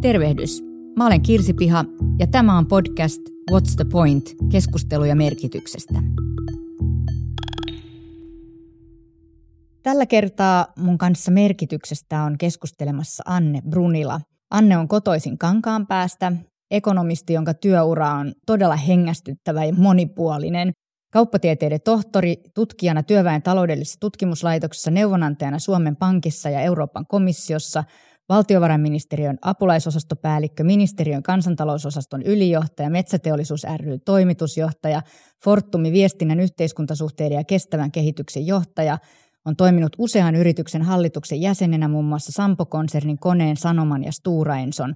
Tervehdys. Mä olen Kirsi Piha ja tämä on podcast What's the Point? Keskusteluja merkityksestä. Tällä kertaa mun kanssa merkityksestä on keskustelemassa Anne Brunila. Anne on kotoisin kankaan päästä, ekonomisti, jonka työura on todella hengästyttävä ja monipuolinen. Kauppatieteiden tohtori, tutkijana työväen taloudellisessa tutkimuslaitoksessa, neuvonantajana Suomen Pankissa ja Euroopan komissiossa – valtiovarainministeriön apulaisosastopäällikkö, ministeriön kansantalousosaston ylijohtaja, Metsäteollisuus ry toimitusjohtaja, Fortumi viestinnän yhteiskuntasuhteiden ja kestävän kehityksen johtaja, on toiminut usean yrityksen hallituksen jäsenenä muun muassa Sampo-konsernin koneen, Sanoman ja Stura Enson.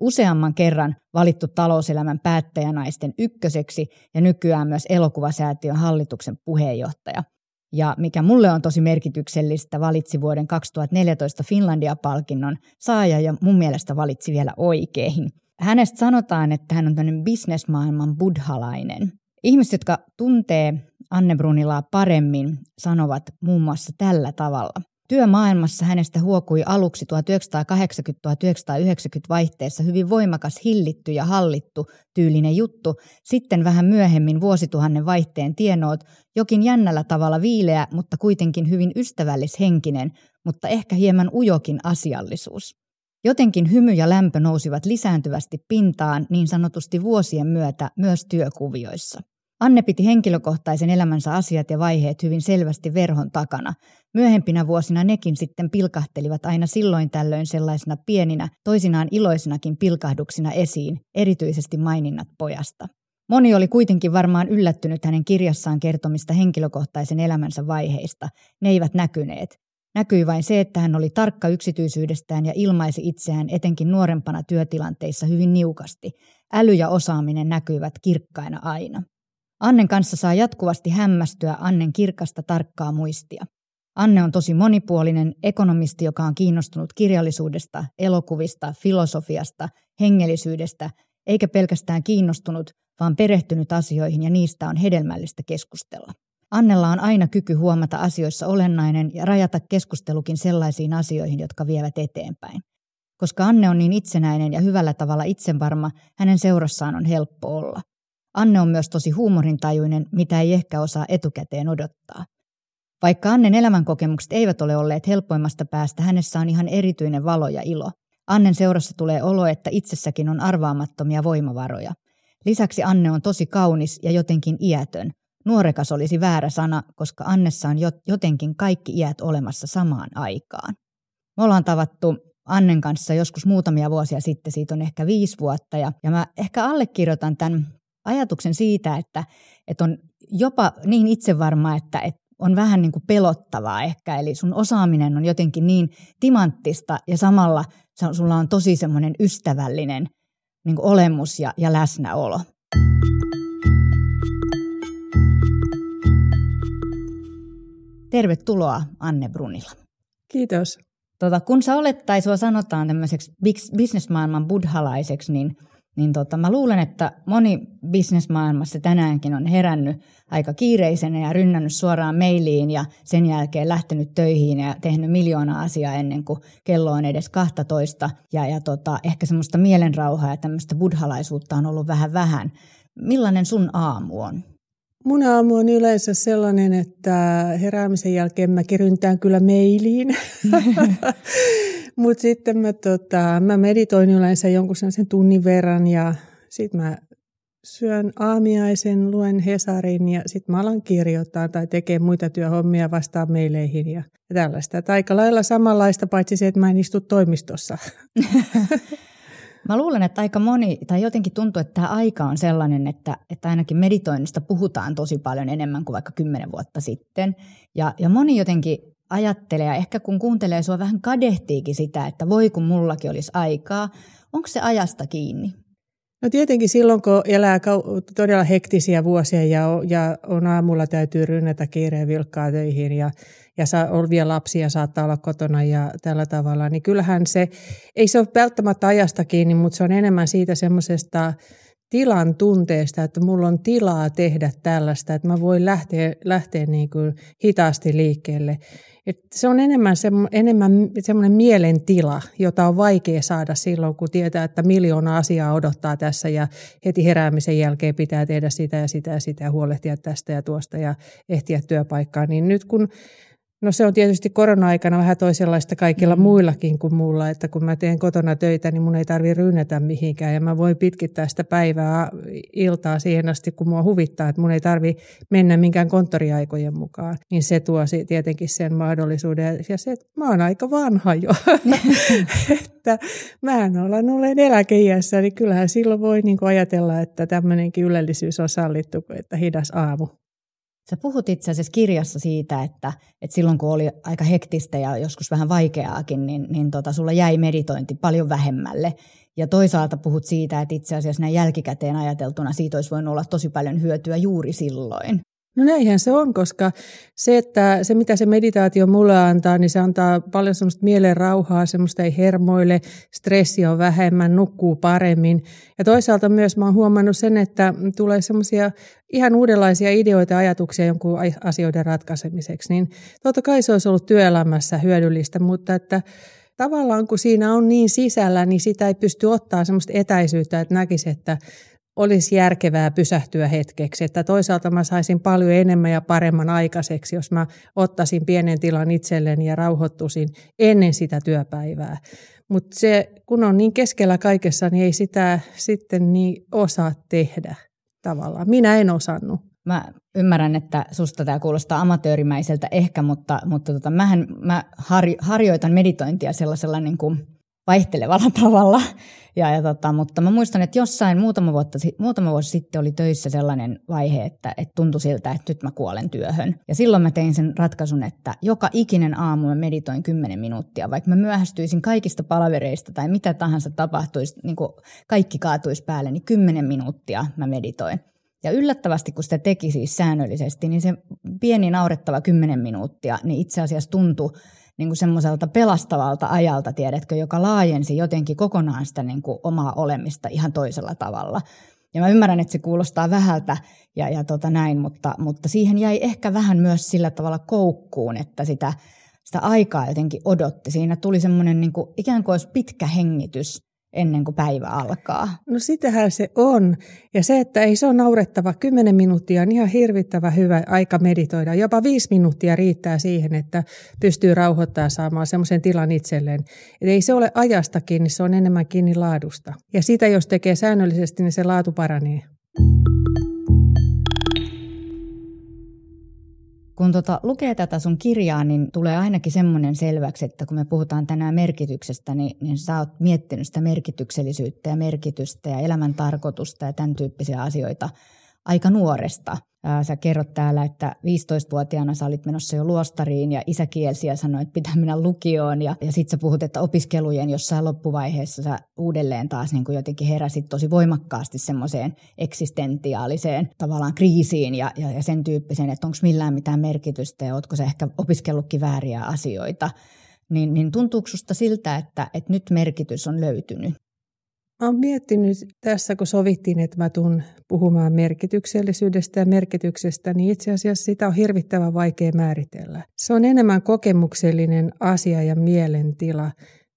Useamman kerran valittu talouselämän päättäjänaisten ykköseksi ja nykyään myös elokuvasäätiön hallituksen puheenjohtaja ja mikä mulle on tosi merkityksellistä, valitsi vuoden 2014 Finlandia-palkinnon saaja ja mun mielestä valitsi vielä oikein. Hänestä sanotaan, että hän on tämmöinen bisnesmaailman buddhalainen. Ihmiset, jotka tuntee Anne Brunilaa paremmin, sanovat muun muassa tällä tavalla. Työmaailmassa hänestä huokui aluksi 1980-1990 vaihteessa hyvin voimakas hillitty ja hallittu tyylinen juttu, sitten vähän myöhemmin vuosituhannen vaihteen tienoot, jokin jännällä tavalla viileä, mutta kuitenkin hyvin ystävällishenkinen, mutta ehkä hieman ujokin asiallisuus. Jotenkin hymy ja lämpö nousivat lisääntyvästi pintaan niin sanotusti vuosien myötä myös työkuvioissa. Anne piti henkilökohtaisen elämänsä asiat ja vaiheet hyvin selvästi verhon takana. Myöhempinä vuosina nekin sitten pilkahtelivat aina silloin tällöin sellaisena pieninä, toisinaan iloisinakin pilkahduksina esiin, erityisesti maininnat pojasta. Moni oli kuitenkin varmaan yllättynyt hänen kirjassaan kertomista henkilökohtaisen elämänsä vaiheista. Ne eivät näkyneet. Näkyi vain se, että hän oli tarkka yksityisyydestään ja ilmaisi itseään etenkin nuorempana työtilanteissa hyvin niukasti. Äly ja osaaminen näkyivät kirkkaina aina. Annen kanssa saa jatkuvasti hämmästyä Annen kirkasta tarkkaa muistia. Anne on tosi monipuolinen ekonomisti, joka on kiinnostunut kirjallisuudesta, elokuvista, filosofiasta, hengellisyydestä, eikä pelkästään kiinnostunut, vaan perehtynyt asioihin ja niistä on hedelmällistä keskustella. Annella on aina kyky huomata asioissa olennainen ja rajata keskustelukin sellaisiin asioihin, jotka vievät eteenpäin. Koska Anne on niin itsenäinen ja hyvällä tavalla itsevarma, hänen seurassaan on helppo olla. Anne on myös tosi huumorintajuinen, mitä ei ehkä osaa etukäteen odottaa. Vaikka Annen elämänkokemukset eivät ole olleet helpoimmasta päästä, hänessä on ihan erityinen valo ja ilo. Annen seurassa tulee olo, että itsessäkin on arvaamattomia voimavaroja. Lisäksi Anne on tosi kaunis ja jotenkin iätön. Nuorekas olisi väärä sana, koska Annessa on jotenkin kaikki iät olemassa samaan aikaan. Me ollaan tavattu Annen kanssa joskus muutamia vuosia sitten, siitä on ehkä viisi vuotta, ja, mä ehkä allekirjoitan tämän ajatuksen siitä, että, että on jopa niin itsevarma, että, että on vähän niin kuin pelottavaa ehkä, eli sun osaaminen on jotenkin niin timanttista ja samalla sulla on tosi semmoinen ystävällinen niin kuin olemus ja, ja läsnäolo. Tervetuloa Anne Brunilla. Kiitos. Tota, kun sä olet tai sua sanotaan tämmöiseksi bisnesmaailman buddhalaiseksi, niin niin tota, mä luulen, että moni bisnesmaailmassa tänäänkin on herännyt aika kiireisenä ja rynnännyt suoraan mailiin ja sen jälkeen lähtenyt töihin ja tehnyt miljoona asiaa ennen kuin kello on edes 12. Ja, ja tota, ehkä semmoista mielenrauhaa ja tämmöistä buddhalaisuutta on ollut vähän vähän. Millainen sun aamu on? Mun aamu on yleensä sellainen, että heräämisen jälkeen mä keryntään kyllä mailiin. Mutta sitten mä, tota, mä meditoin yleensä jonkun sen tunnin verran ja sitten mä syön aamiaisen, luen Hesarin ja sitten mä alan kirjoittaa tai tekee muita työhommia vastaan meileihin ja tällaista. Että aika lailla samanlaista, paitsi se, että mä en istu toimistossa. Mä luulen, että aika moni, tai jotenkin tuntuu, että tämä aika on sellainen, että, että ainakin meditoinnista puhutaan tosi paljon enemmän kuin vaikka kymmenen vuotta sitten. Ja, ja moni jotenkin ajattelee, ja ehkä kun kuuntelee sua vähän kadehtiikin sitä, että voi kun mullakin olisi aikaa, onko se ajasta kiinni? No tietenkin silloin, kun elää todella hektisiä vuosia ja on, ja on aamulla täytyy rynnätä kiireen vilkkaa töihin ja, ja saa, on vielä lapsia, saattaa olla kotona ja tällä tavalla, niin kyllähän se, ei se ole välttämättä ajasta kiinni, mutta se on enemmän siitä semmoisesta tilan tunteesta, että mulla on tilaa tehdä tällaista, että mä voin lähteä, lähteä niin kuin hitaasti liikkeelle. Et se on enemmän, se, enemmän semmoinen mielentila, jota on vaikea saada silloin, kun tietää, että miljoona asiaa odottaa tässä ja heti heräämisen jälkeen pitää tehdä sitä ja sitä ja sitä ja huolehtia tästä ja tuosta ja ehtiä työpaikkaan. Niin nyt kun No se on tietysti korona-aikana vähän toisenlaista kaikilla mm. muillakin kuin mulla, että kun mä teen kotona töitä, niin mun ei tarvi rynnätä mihinkään ja mä voin pitkittää sitä päivää iltaa siihen asti, kun mua huvittaa, että mun ei tarvi mennä minkään konttoriaikojen mukaan. Niin se tuo tietenkin sen mahdollisuuden ja se, että mä oon aika vanha jo, että mä en olla olen eläkeiässä, niin kyllähän silloin voi niin ajatella, että tämmöinenkin ylellisyys on sallittu, että hidas aamu. Sä puhut itse asiassa kirjassa siitä, että, että silloin kun oli aika hektistä ja joskus vähän vaikeaakin, niin, niin tota, sulla jäi meditointi paljon vähemmälle. Ja toisaalta puhut siitä, että itse asiassa näin jälkikäteen ajateltuna siitä olisi voinut olla tosi paljon hyötyä juuri silloin. No näinhän se on, koska se, että se mitä se meditaatio mulle antaa, niin se antaa paljon semmoista mielen rauhaa, semmoista ei hermoille, stressi on vähemmän, nukkuu paremmin. Ja toisaalta myös mä oon huomannut sen, että tulee semmoisia ihan uudenlaisia ideoita ja ajatuksia jonkun asioiden ratkaisemiseksi. Niin totta kai se olisi ollut työelämässä hyödyllistä, mutta että tavallaan kun siinä on niin sisällä, niin sitä ei pysty ottaa semmoista etäisyyttä, että näkisi, että olisi järkevää pysähtyä hetkeksi. Että toisaalta mä saisin paljon enemmän ja paremman aikaiseksi, jos mä ottaisin pienen tilan itselleni ja rauhoittuisin ennen sitä työpäivää. Mutta se, kun on niin keskellä kaikessa, niin ei sitä sitten niin osaa tehdä tavallaan. Minä en osannut. Mä ymmärrän, että susta tämä kuulostaa amatöörimäiseltä ehkä, mutta, mutta tota, mähän, mä harjoitan meditointia sellaisella niin kuin vaihtelevalla tavalla. Ja, ja tota, mutta mä muistan, että jossain muutama, vuotta, muutama vuosi sitten oli töissä sellainen vaihe, että, että tuntui siltä, että nyt mä kuolen työhön. Ja silloin mä tein sen ratkaisun, että joka ikinen aamu mä meditoin 10 minuuttia, vaikka mä myöhästyisin kaikista palavereista tai mitä tahansa tapahtuisi, niin kaikki kaatuisi päälle, niin 10 minuuttia mä meditoin. Ja yllättävästi, kun sitä teki siis säännöllisesti, niin se pieni naurettava 10 minuuttia, niin itse asiassa tuntui niin kuin semmoiselta pelastavalta ajalta, tiedätkö, joka laajensi jotenkin kokonaan sitä niin kuin omaa olemista ihan toisella tavalla. Ja mä ymmärrän, että se kuulostaa vähältä ja, ja tota näin, mutta, mutta siihen jäi ehkä vähän myös sillä tavalla koukkuun, että sitä, sitä aikaa jotenkin odotti. Siinä tuli semmoinen niin kuin, ikään kuin olisi pitkä hengitys ennen kuin päivä alkaa. No sitähän se on. Ja se, että ei se ole naurettava, 10 minuuttia on ihan hirvittävä hyvä aika meditoida. Jopa viisi minuuttia riittää siihen, että pystyy rauhoittamaan saamaan semmoisen tilan itselleen. Et ei se ole ajasta kiinni, se on enemmän kiinni laadusta. Ja sitä jos tekee säännöllisesti, niin se laatu paranee. Kun tota, lukee tätä sun kirjaa, niin tulee ainakin semmoinen selväksi, että kun me puhutaan tänään merkityksestä, niin, niin sä oot miettinyt sitä merkityksellisyyttä ja merkitystä ja elämän tarkoitusta ja tämän tyyppisiä asioita aika nuoresta – Sä kerrot täällä, että 15-vuotiaana sä olit menossa jo luostariin ja isä kielsi ja sanoi, että pitää mennä lukioon. Ja, ja sit sä puhut, että opiskelujen jossain loppuvaiheessa sä uudelleen taas niin kuin jotenkin heräsit tosi voimakkaasti semmoiseen eksistentiaaliseen tavallaan kriisiin ja, ja, ja sen tyyppiseen, että onko millään mitään merkitystä ja ootko sä ehkä opiskellutkin vääriä asioita. Niin, niin tuntuuko susta siltä, että, että nyt merkitys on löytynyt? Olen miettinyt tässä, kun sovittiin, että mä tuun puhumaan merkityksellisyydestä ja merkityksestä, niin itse asiassa sitä on hirvittävän vaikea määritellä. Se on enemmän kokemuksellinen asia ja mielentila,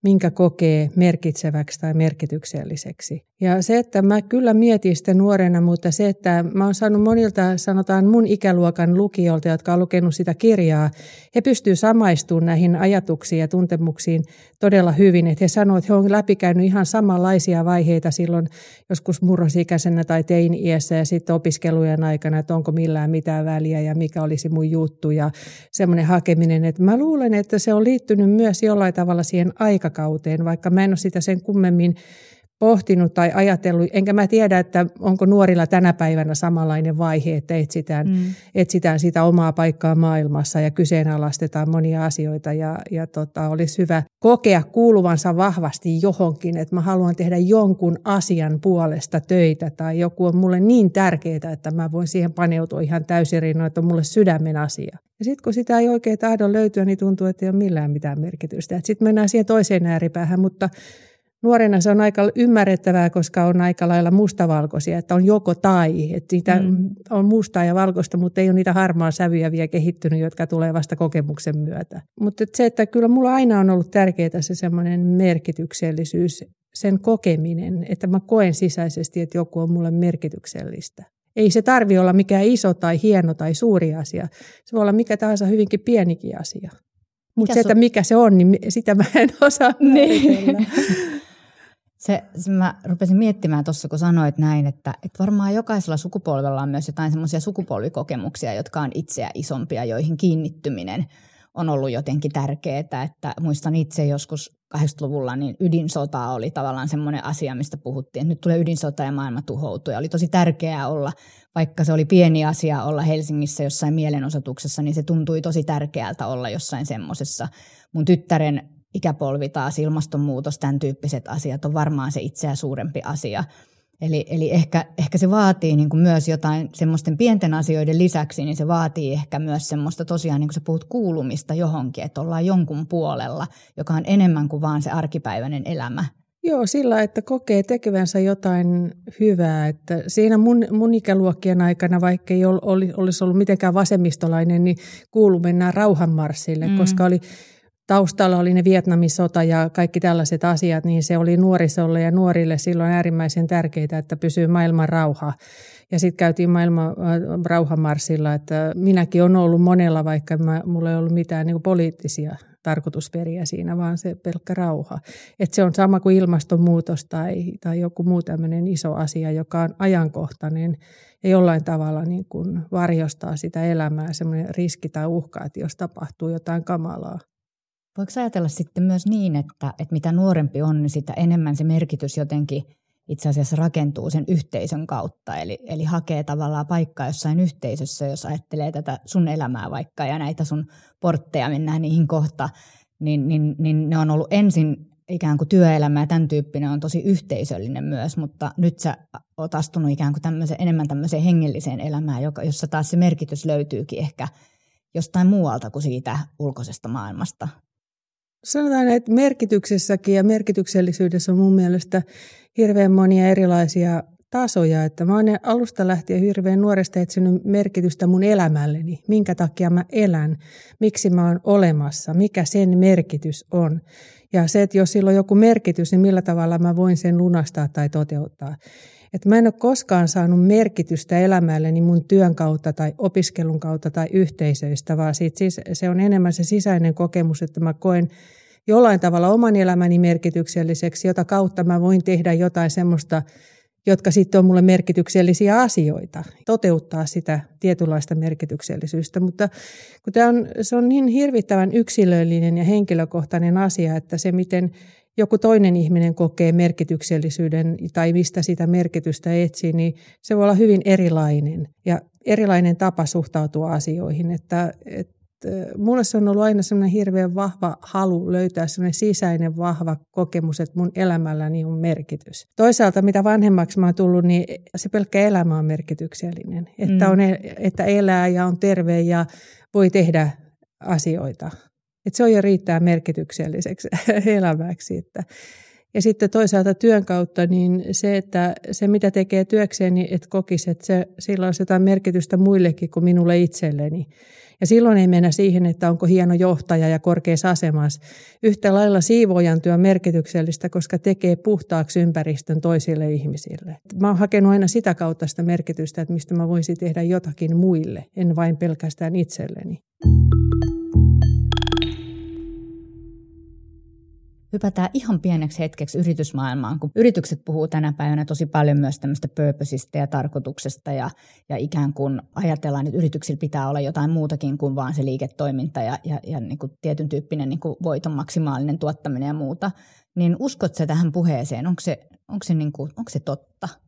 minkä kokee merkitseväksi tai merkitykselliseksi. Ja se, että mä kyllä mietin sitä nuorena, mutta se, että mä oon saanut monilta, sanotaan mun ikäluokan lukijoilta, jotka on lukenut sitä kirjaa, he pystyvät samaistumaan näihin ajatuksiin ja tuntemuksiin todella hyvin. Että he sanoivat, että he ovat läpikäynyt ihan samanlaisia vaiheita silloin joskus murrosikäisenä tai teini-iässä ja sitten opiskelujen aikana, että onko millään mitään väliä ja mikä olisi mun juttu ja semmoinen hakeminen. Että mä luulen, että se on liittynyt myös jollain tavalla siihen aikakauteen, vaikka mä en ole sitä sen kummemmin pohtinut tai ajatellut, enkä mä tiedä, että onko nuorilla tänä päivänä samanlainen vaihe, että etsitään, mm. etsitään sitä omaa paikkaa maailmassa ja kyseenalaistetaan monia asioita ja, ja tota, olisi hyvä kokea kuuluvansa vahvasti johonkin, että mä haluan tehdä jonkun asian puolesta töitä tai joku on mulle niin tärkeää, että mä voin siihen paneutua ihan täysin rinnoin, että on mulle sydämen asia. Ja sitten kun sitä ei oikein tahdon löytyä, niin tuntuu, että ei ole millään mitään merkitystä. Sitten mennään siihen toiseen ääripäähän, mutta nuorena se on aika ymmärrettävää, koska on aika lailla mustavalkoisia, että on joko tai. Että siitä mm. on mustaa ja valkoista, mutta ei ole niitä harmaa sävyjä vielä kehittynyt, jotka tulee vasta kokemuksen myötä. Mutta se, että kyllä mulla aina on ollut tärkeää se semmoinen merkityksellisyys, sen kokeminen, että mä koen sisäisesti, että joku on mulle merkityksellistä. Ei se tarvi olla mikään iso tai hieno tai suuri asia. Se voi olla mikä tahansa hyvinkin pienikin asia. Mutta se, että mikä se on, niin sitä mä en osaa niin. Se, se mä rupesin miettimään tuossa, kun sanoit näin, että, että varmaan jokaisella sukupolvella on myös jotain semmoisia sukupolvikokemuksia, jotka on itseä isompia, joihin kiinnittyminen on ollut jotenkin tärkeää. Että muistan itse joskus 80-luvulla, niin ydinsota oli tavallaan semmoinen asia, mistä puhuttiin, että nyt tulee ydinsota ja maailma tuhoutuu. Ja oli tosi tärkeää olla, vaikka se oli pieni asia olla Helsingissä jossain mielenosoituksessa, niin se tuntui tosi tärkeältä olla jossain semmoisessa. Mun tyttären ikäpolvi taas, ilmastonmuutos, tämän tyyppiset asiat on varmaan se itseä suurempi asia. Eli, eli ehkä, ehkä se vaatii niin kuin myös jotain semmoisten pienten asioiden lisäksi, niin se vaatii ehkä myös semmoista tosiaan, niin kuin sä puhut, kuulumista johonkin, että ollaan jonkun puolella, joka on enemmän kuin vaan se arkipäiväinen elämä. Joo, sillä, että kokee tekevänsä jotain hyvää. Että siinä mun, mun ikäluokkien aikana, vaikka ei olisi ollut mitenkään vasemmistolainen, niin kuulu mennään rauhanmarssille, mm. koska oli taustalla oli ne Vietnamin sota ja kaikki tällaiset asiat, niin se oli nuorisolle ja nuorille silloin äärimmäisen tärkeää, että pysyy maailman rauha. Ja sitten käytiin maailman äh, rauhamarssilla, että minäkin on ollut monella, vaikka mä, mulla ei ollut mitään niin poliittisia tarkoitusperiä siinä, vaan se pelkkä rauha. Että se on sama kuin ilmastonmuutos tai, tai joku muu tämmöinen iso asia, joka on ajankohtainen ja jollain tavalla niin kuin varjostaa sitä elämää, semmoinen riski tai uhka, että jos tapahtuu jotain kamalaa. Voiko ajatella sitten myös niin, että, että mitä nuorempi on, niin sitä enemmän se merkitys jotenkin itse asiassa rakentuu sen yhteisön kautta. Eli, eli hakee tavallaan paikkaa jossain yhteisössä, jos ajattelee tätä sun elämää vaikka ja näitä sun portteja, mennään niihin kohta, niin, niin, niin ne on ollut ensin ikään kuin työelämä ja tämän tyyppinen on tosi yhteisöllinen myös, mutta nyt sä oot astunut ikään kuin tämmöisen, enemmän tämmöiseen hengelliseen elämään, joka, jossa taas se merkitys löytyykin ehkä jostain muualta kuin siitä ulkoisesta maailmasta. Sanotaan, että merkityksessäkin ja merkityksellisyydessä on mun mielestä hirveän monia erilaisia tasoja. Että mä oon alusta lähtien hirveän nuoresta etsinyt merkitystä mun elämälleni. Minkä takia mä elän, miksi mä oon olemassa, mikä sen merkitys on. Ja se, että jos sillä on joku merkitys, niin millä tavalla mä voin sen lunastaa tai toteuttaa. Että mä en ole koskaan saanut merkitystä elämälleni mun työn kautta tai opiskelun kautta tai yhteisöistä, vaan siitä siis se on enemmän se sisäinen kokemus, että mä koen jollain tavalla oman elämäni merkitykselliseksi, jota kautta mä voin tehdä jotain semmoista, jotka sitten on mulle merkityksellisiä asioita, toteuttaa sitä tietynlaista merkityksellisyyttä. Mutta kun tämä on, se on niin hirvittävän yksilöllinen ja henkilökohtainen asia, että se miten joku toinen ihminen kokee merkityksellisyyden tai mistä sitä merkitystä etsii, niin se voi olla hyvin erilainen ja erilainen tapa suhtautua asioihin. Että, että mulle se on ollut aina semmoinen hirveän vahva halu löytää semmoinen sisäinen vahva kokemus, että mun elämälläni on merkitys. Toisaalta mitä vanhemmaksi mä oon tullut, niin se pelkkä elämä on merkityksellinen. Että, mm. on, e, että elää ja on terve ja voi tehdä asioita. Että se on jo riittää merkitykselliseksi elämäksi. Että, ja sitten toisaalta työn kautta, niin se, että se mitä tekee työkseen, niin et kokisi, että se, sillä on jotain merkitystä muillekin kuin minulle itselleni. Ja silloin ei mennä siihen, että onko hieno johtaja ja korkeassa asemassa. Yhtä lailla siivoojan työ on merkityksellistä, koska tekee puhtaaksi ympäristön toisille ihmisille. Mä oon hakenut aina sitä kautta sitä merkitystä, että mistä mä voisin tehdä jotakin muille, en vain pelkästään itselleni. Hypätään ihan pieneksi hetkeksi yritysmaailmaan, kun yritykset puhuu tänä päivänä tosi paljon myös tämmöistä purposeista ja tarkoituksesta ja, ja ikään kuin ajatellaan, että yrityksillä pitää olla jotain muutakin kuin vaan se liiketoiminta ja, ja, ja niin kuin tietyn tyyppinen niin kuin voiton maksimaalinen tuottaminen ja muuta. Niin uskotko tähän puheeseen? Onko se, onko se, niin kuin, onko se totta?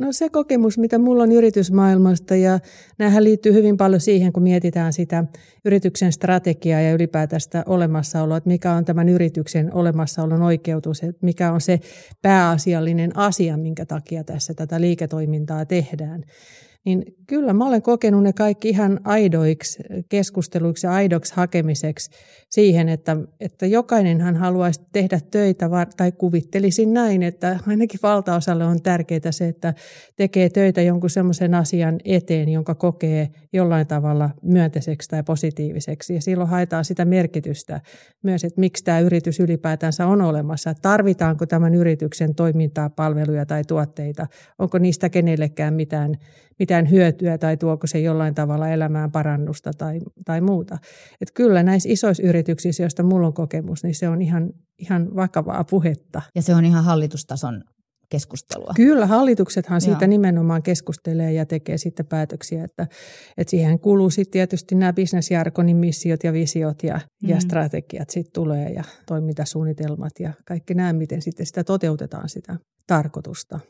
No se kokemus, mitä mulla on yritysmaailmasta ja näähän liittyy hyvin paljon siihen, kun mietitään sitä yrityksen strategiaa ja ylipäätään sitä olemassaoloa, että mikä on tämän yrityksen olemassaolon oikeutus, että mikä on se pääasiallinen asia, minkä takia tässä tätä liiketoimintaa tehdään. Niin kyllä mä olen kokenut ne kaikki ihan aidoiksi keskusteluiksi ja aidoksi hakemiseksi siihen, että, että jokainenhan haluaisi tehdä töitä tai kuvittelisin näin, että ainakin valtaosalle on tärkeää se, että tekee töitä jonkun semmoisen asian eteen, jonka kokee jollain tavalla myönteiseksi tai positiiviseksi. Ja silloin haetaan sitä merkitystä myös, että miksi tämä yritys ylipäätänsä on olemassa. Tarvitaanko tämän yrityksen toimintaa, palveluja tai tuotteita? Onko niistä kenellekään mitään, mitään hyötyä tai tuoko se jollain tavalla elämään parannusta tai, tai muuta. Et kyllä näissä isoissa yrityksissä, joista mulla on kokemus, niin se on ihan, ihan vakavaa puhetta. Ja se on ihan hallitustason keskustelua. Kyllä, hallituksethan siitä Joo. nimenomaan keskustelee ja tekee sitten päätöksiä, että, että siihen kuuluu sitten tietysti nämä bisnesjarkonin missiot ja visiot ja, mm. ja strategiat sitten tulee ja toimintasuunnitelmat ja kaikki nämä, miten sitten sitä toteutetaan sitä tarkoitusta.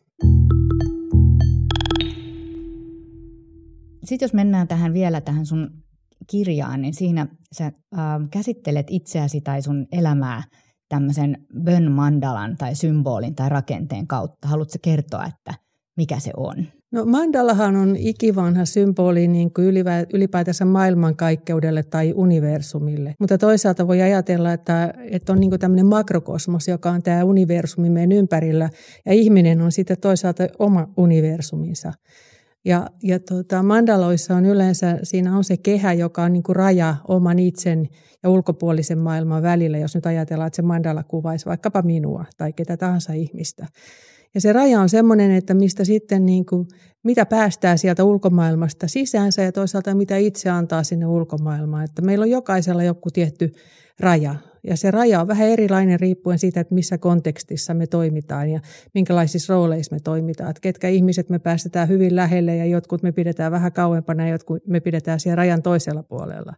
Sitten jos mennään tähän vielä tähän sun kirjaan, niin siinä sä äh, käsittelet itseäsi tai sun elämää tämmöisen bön mandalan tai symbolin tai rakenteen kautta. Haluatko kertoa, että mikä se on? No mandalahan on ikivanha symboli niin kuin ylipäätänsä maailmankaikkeudelle tai universumille. Mutta toisaalta voi ajatella, että, että on niin kuin tämmöinen makrokosmos, joka on tämä universumi meidän ympärillä, ja ihminen on sitten toisaalta oma universuminsa. Ja, ja tota, mandaloissa on yleensä, siinä on se kehä, joka on niin kuin raja oman itsen ja ulkopuolisen maailman välillä, jos nyt ajatellaan, että se mandala kuvaisi vaikkapa minua tai ketä tahansa ihmistä. Ja se raja on semmoinen, että mistä sitten niin kuin, mitä päästää sieltä ulkomaailmasta sisäänsä ja toisaalta mitä itse antaa sinne ulkomaailmaan. Että meillä on jokaisella joku tietty raja. Ja se raja on vähän erilainen riippuen siitä, että missä kontekstissa me toimitaan ja minkälaisissa rooleissa me toimitaan. Että ketkä ihmiset me päästetään hyvin lähelle ja jotkut me pidetään vähän kauempana ja jotkut me pidetään siellä rajan toisella puolella.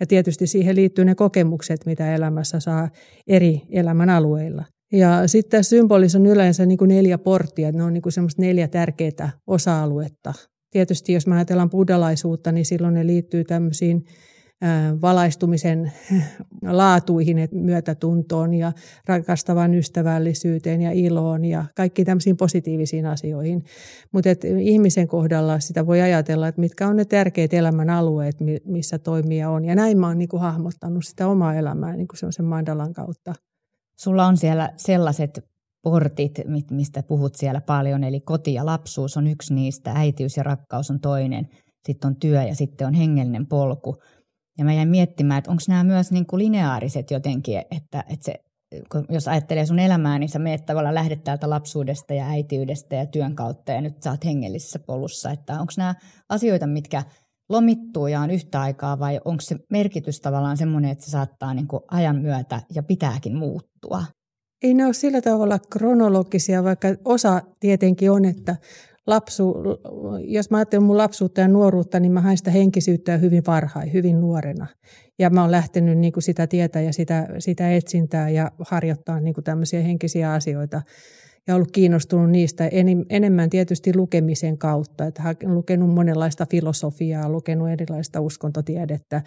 Ja tietysti siihen liittyy ne kokemukset, mitä elämässä saa eri elämän alueilla. Ja sitten symbolissa on yleensä niin kuin neljä porttia, ne on niin kuin semmoista neljä tärkeää osa-aluetta. Tietysti jos mä ajatellaan buddhalaisuutta, niin silloin ne liittyy tämmöisiin valaistumisen laatuihin, että myötätuntoon ja rakastavan ystävällisyyteen ja iloon ja kaikki tämmöisiin positiivisiin asioihin. Mutta ihmisen kohdalla sitä voi ajatella, että mitkä on ne tärkeät elämän alueet, missä toimia on. Ja näin mä oon niin kuin hahmottanut sitä omaa elämää niin kuin sen mandalan kautta. Sulla on siellä sellaiset portit, mistä puhut siellä paljon, eli koti ja lapsuus on yksi niistä, äitiys ja rakkaus on toinen, sitten on työ ja sitten on hengellinen polku. Ja mä jäin miettimään, että onko nämä myös niin kuin lineaariset jotenkin, että, että se, jos ajattelee sun elämää, niin sä meet tavallaan lähdet täältä lapsuudesta ja äitiydestä ja työn kautta ja nyt sä oot hengellisessä polussa. Että onko nämä asioita, mitkä lomittuu ja on yhtä aikaa vai onko se merkitys tavallaan semmoinen, että se saattaa niin kuin ajan myötä ja pitääkin muuttua? Ei ne ole sillä tavalla kronologisia, vaikka osa tietenkin on, että lapsu, jos mä ajattelen mun lapsuutta ja nuoruutta, niin mä hain sitä henkisyyttä hyvin varhain, hyvin nuorena. Ja mä oon lähtenyt niin kuin sitä tietä ja sitä, sitä etsintää ja harjoittaa niin kuin tämmöisiä henkisiä asioita ja ollut kiinnostunut niistä enemmän tietysti lukemisen kautta. Että lukenut monenlaista filosofiaa, lukenut erilaista uskontotiedettä,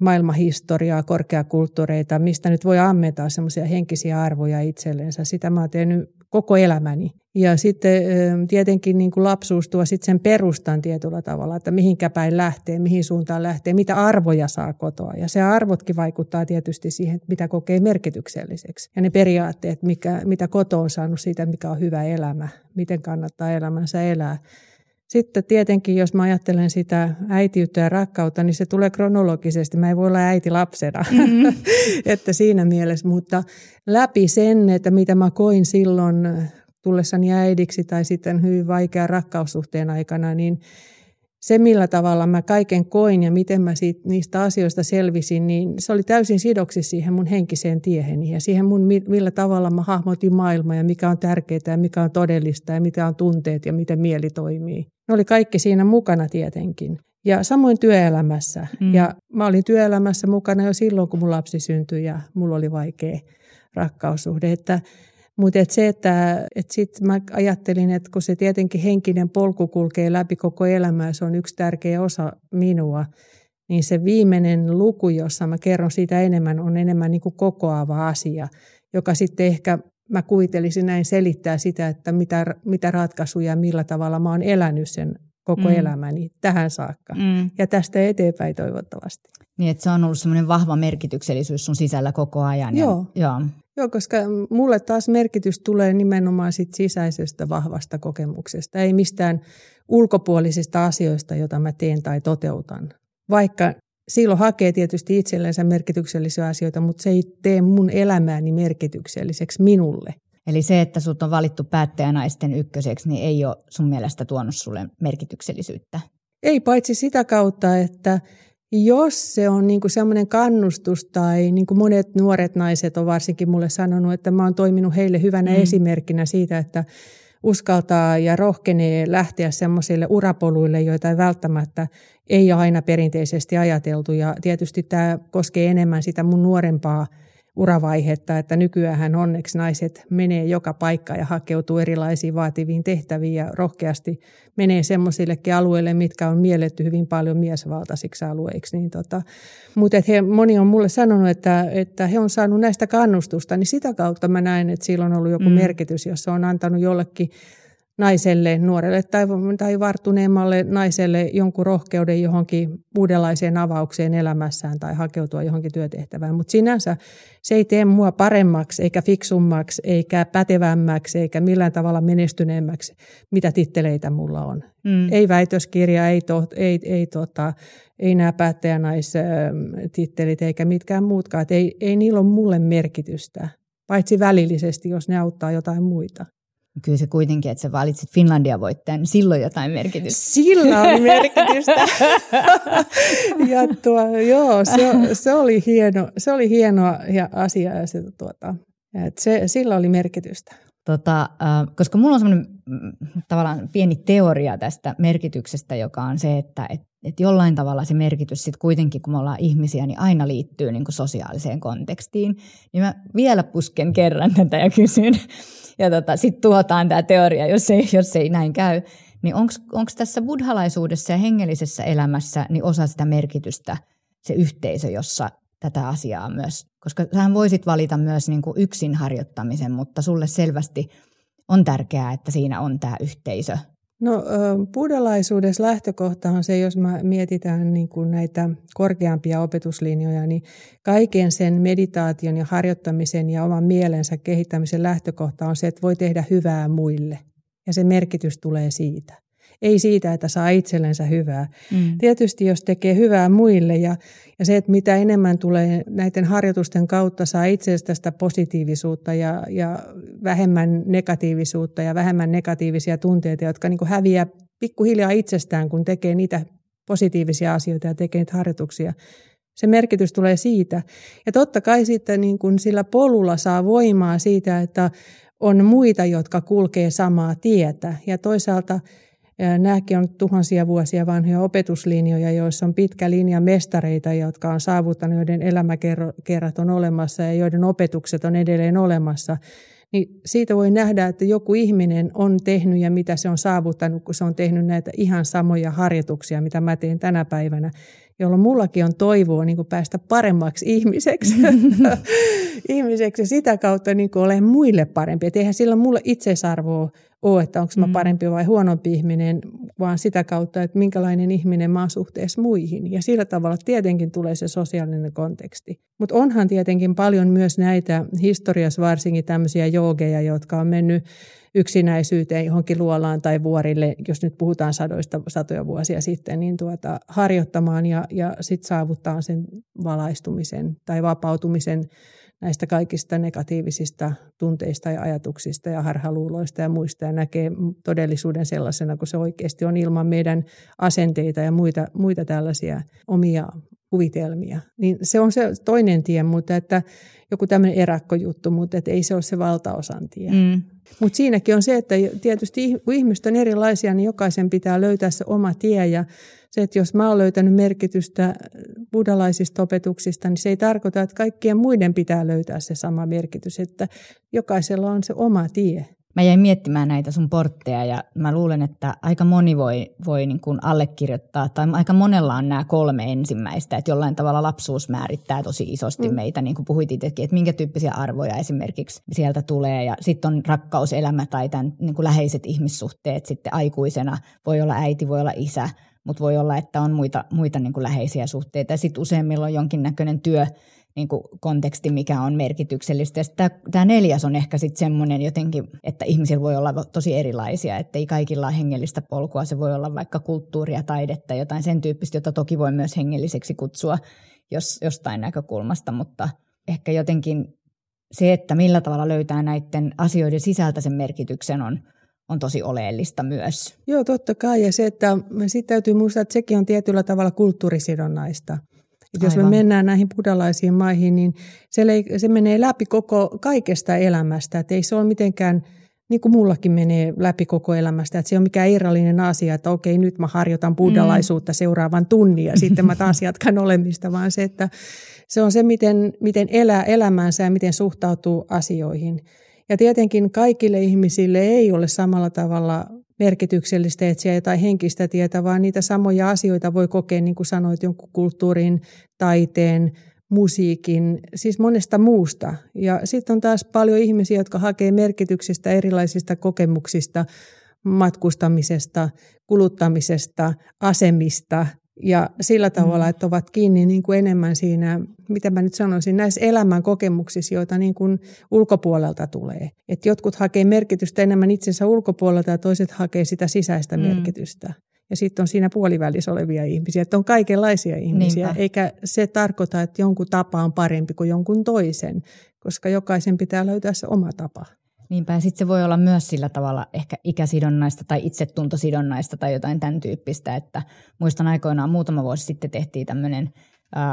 maailmahistoriaa, korkeakulttuureita, mistä nyt voi ammentaa semmoisia henkisiä arvoja itsellensä. Sitä mä oon tehnyt koko elämäni. Ja sitten tietenkin niin kuin lapsuus tuo sitten sen perustan tietyllä tavalla, että mihinkä päin lähtee, mihin suuntaan lähtee, mitä arvoja saa kotoa. Ja se arvotkin vaikuttaa tietysti siihen, mitä kokee merkitykselliseksi. Ja ne periaatteet, mikä, mitä koto on saanut siitä, mikä on hyvä elämä, miten kannattaa elämänsä elää. Sitten tietenkin, jos mä ajattelen sitä äitiyttä ja rakkautta, niin se tulee kronologisesti. Mä en voi olla äiti lapsena, mm-hmm. että siinä mielessä, mutta läpi sen, että mitä mä koin silloin tullessani äidiksi tai sitten hyvin vaikean rakkaussuhteen aikana, niin se, millä tavalla mä kaiken koin ja miten mä siitä, niistä asioista selvisin, niin se oli täysin sidoksi siihen mun henkiseen tieheni ja siihen mun, millä tavalla mä hahmotin maailmaa ja mikä on tärkeää ja mikä on todellista ja mitä on tunteet ja miten mieli toimii. Ne oli kaikki siinä mukana tietenkin. Ja samoin työelämässä. Mm. Ja mä olin työelämässä mukana jo silloin, kun mun lapsi syntyi ja mulla oli vaikea rakkaussuhde. Että mutta et se, että et sitten mä ajattelin, että kun se tietenkin henkinen polku kulkee läpi koko elämää, se on yksi tärkeä osa minua, niin se viimeinen luku, jossa mä kerron siitä enemmän, on enemmän niin kuin kokoava asia, joka sitten ehkä mä kuvitelisin näin selittää sitä, että mitä, mitä ratkaisuja ja millä tavalla mä oon elänyt sen koko mm. elämäni tähän saakka. Mm. Ja tästä eteenpäin toivottavasti. Niin, että se on ollut semmoinen vahva merkityksellisyys sun sisällä koko ajan. Joo. Ja, joo. Joo, koska mulle taas merkitys tulee nimenomaan sit sisäisestä vahvasta kokemuksesta, ei mistään ulkopuolisista asioista, joita mä teen tai toteutan. Vaikka silloin hakee tietysti itsellensä merkityksellisiä asioita, mutta se ei tee mun elämääni merkitykselliseksi minulle. Eli se, että sut on valittu päättäjänaisten ykköseksi, niin ei ole sun mielestä tuonut sulle merkityksellisyyttä? Ei, paitsi sitä kautta, että jos se on niin semmoinen kannustus tai niin kuin monet nuoret naiset on varsinkin mulle sanonut, että mä oon toiminut heille hyvänä mm. esimerkkinä siitä, että uskaltaa ja rohkenee lähteä semmoisille urapoluille, joita ei välttämättä ei ole aina perinteisesti ajateltu. Ja tietysti tämä koskee enemmän sitä mun nuorempaa uravaihetta, että nykyään onneksi naiset menee joka paikka ja hakeutuu erilaisiin vaativiin tehtäviin ja rohkeasti menee semmoisillekin alueille, mitkä on mielletty hyvin paljon miesvaltaisiksi alueiksi. Niin tota, mutta he, moni on mulle sanonut, että, että he on saanut näistä kannustusta, niin sitä kautta mä näen, että sillä on ollut joku mm. merkitys, jos se on antanut jollekin naiselle, nuorelle tai, tai varttuneemmalle naiselle jonkun rohkeuden johonkin uudenlaiseen avaukseen elämässään tai hakeutua johonkin työtehtävään. Mutta sinänsä se ei tee mua paremmaksi, eikä fiksummaksi, eikä pätevämmäksi, eikä millään tavalla menestyneemmäksi, mitä titteleitä mulla on. Mm. Ei väitöskirja, ei, to, ei, ei, tota, ei nämä päättäjänaistittelit eikä mitkään muutkaan. Et ei, ei niillä ole mulle merkitystä, paitsi välillisesti, jos ne auttaa jotain muita kyllä se kuitenkin, että sä valitsit Finlandia voittajan, niin silloin jotain merkitystä. Sillä oli merkitystä. ja tuo, joo, se, se, oli hieno, se oli hieno asia ja se, tuota, että se, sillä oli merkitystä. Tota, koska mulla on semmoinen mm, tavallaan pieni teoria tästä merkityksestä, joka on se, että et, et jollain tavalla se merkitys sitten kuitenkin, kun me ollaan ihmisiä, niin aina liittyy niin kuin sosiaaliseen kontekstiin. Niin mä vielä pusken kerran tätä ja kysyn, ja tota, sitten tuotaan tämä teoria, jos ei, jos ei näin käy. Niin onko tässä buddhalaisuudessa ja hengellisessä elämässä niin osa sitä merkitystä se yhteisö, jossa tätä asiaa myös, koska sähän voisit valita myös niin kuin yksin harjoittamisen, mutta sulle selvästi on tärkeää, että siinä on tämä yhteisö. No buddhalaisuudessa lähtökohta on se, jos mä mietitään niin kuin näitä korkeampia opetuslinjoja, niin kaiken sen meditaation ja harjoittamisen ja oman mielensä kehittämisen lähtökohta on se, että voi tehdä hyvää muille. Ja se merkitys tulee siitä. Ei siitä, että saa itsellensä hyvää. Mm. Tietysti jos tekee hyvää muille ja, ja se, että mitä enemmän tulee näiden harjoitusten kautta, saa itsestä sitä positiivisuutta ja, ja vähemmän negatiivisuutta ja vähemmän negatiivisia tunteita, jotka niin häviää pikkuhiljaa itsestään, kun tekee niitä positiivisia asioita ja tekee niitä harjoituksia. Se merkitys tulee siitä. Ja totta kai sitten niin kuin sillä polulla saa voimaa siitä, että on muita, jotka kulkee samaa tietä. Ja toisaalta Nämäkin on tuhansia vuosia vanhoja opetuslinjoja, joissa on pitkä linja mestareita, jotka on saavuttanut, joiden elämäkerrat on olemassa ja joiden opetukset on edelleen olemassa. Niin siitä voi nähdä, että joku ihminen on tehnyt ja mitä se on saavuttanut, kun se on tehnyt näitä ihan samoja harjoituksia, mitä mä teen tänä päivänä jolloin mullakin on toivoa niin kuin päästä paremmaksi ihmiseksi. ihmiseksi ja sitä kautta niin kuin olen muille parempi. Et eihän sillä mulle itseisarvoa ole, että onko mä mm. parempi vai huonompi ihminen, vaan sitä kautta, että minkälainen ihminen mä oon suhteessa muihin. Ja sillä tavalla tietenkin tulee se sosiaalinen konteksti. Mutta onhan tietenkin paljon myös näitä historiassa varsinkin tämmöisiä joogeja, jotka on mennyt yksinäisyyteen johonkin luolaan tai vuorille, jos nyt puhutaan sadoista, satoja vuosia sitten, niin tuota, harjoittamaan ja, ja sitten saavuttaa sen valaistumisen tai vapautumisen näistä kaikista negatiivisista tunteista ja ajatuksista ja harhaluuloista ja muista ja näkee todellisuuden sellaisena kuin se oikeasti on ilman meidän asenteita ja muita, muita tällaisia omia kuvitelmia. Niin se on se toinen tie, mutta että joku tämmöinen erakkojuttu, mutta että ei se ole se valtaosan tie. Mm. Mutta siinäkin on se, että tietysti kun ihmiset on erilaisia, niin jokaisen pitää löytää se oma tie ja se, että jos mä oon löytänyt merkitystä buddhalaisista opetuksista, niin se ei tarkoita, että kaikkien muiden pitää löytää se sama merkitys, että jokaisella on se oma tie. Mä jäin miettimään näitä sun portteja ja mä luulen, että aika moni voi, voi niin kuin allekirjoittaa, tai aika monella on nämä kolme ensimmäistä, että jollain tavalla lapsuus määrittää tosi isosti mm. meitä, niin kuin puhuit itsekin, että minkä tyyppisiä arvoja esimerkiksi sieltä tulee, ja sitten on rakkauselämä tai tämän niin kuin läheiset ihmissuhteet. Sitten aikuisena, voi olla äiti, voi olla isä, mutta voi olla, että on muita, muita niin kuin läheisiä suhteita, ja sitten useimmilla on jonkinnäköinen työ, niin kuin konteksti, mikä on merkityksellistä. Ja tämä neljäs on ehkä sitten semmoinen jotenkin, että ihmisillä voi olla tosi erilaisia, että ei kaikilla ole hengellistä polkua. Se voi olla vaikka kulttuuria, taidetta, jotain sen tyyppistä, jota toki voi myös hengelliseksi kutsua jos, jostain näkökulmasta, mutta ehkä jotenkin se, että millä tavalla löytää näiden asioiden sisältä sen merkityksen on, on tosi oleellista myös. Joo, totta kai. Ja se, että sitten täytyy muistaa, että sekin on tietyllä tavalla kulttuurisidonnaista. Että jos me mennään näihin buddhalaisiin maihin, niin se, le- se menee läpi koko kaikesta elämästä. Että ei se ole mitenkään, niin kuin mullakin menee läpi koko elämästä, että se on mikään irrallinen asia, että okei, nyt mä harjoitan buddhalaisuutta mm. seuraavan tunnin ja sitten mä taas jatkan olemista, vaan se, että se on se, miten, miten elää elämäänsä ja miten suhtautuu asioihin. Ja tietenkin kaikille ihmisille ei ole samalla tavalla merkityksellistä etsiä jotain henkistä tietä, vaan niitä samoja asioita voi kokea, niin kuin sanoit, jonkun kulttuurin, taiteen, musiikin, siis monesta muusta. Ja sitten on taas paljon ihmisiä, jotka hakee merkityksestä erilaisista kokemuksista, matkustamisesta, kuluttamisesta, asemista, ja sillä tavalla, mm. että ovat kiinni niin kuin enemmän siinä, mitä mä nyt sanoisin, näissä elämän kokemuksissa, joita niin kuin ulkopuolelta tulee. Et jotkut hakee merkitystä enemmän itsensä ulkopuolelta ja toiset hakee sitä sisäistä mm. merkitystä. Ja sitten on siinä puolivälissä olevia ihmisiä, että on kaikenlaisia ihmisiä, Niinpä. eikä se tarkoita, että jonkun tapa on parempi kuin jonkun toisen, koska jokaisen pitää löytää se oma tapa. Niinpä, ja sitten se voi olla myös sillä tavalla ehkä ikäsidonnaista tai itsetuntosidonnaista tai jotain tämän tyyppistä, että muistan aikoinaan muutama vuosi sitten tehtiin tämmöinen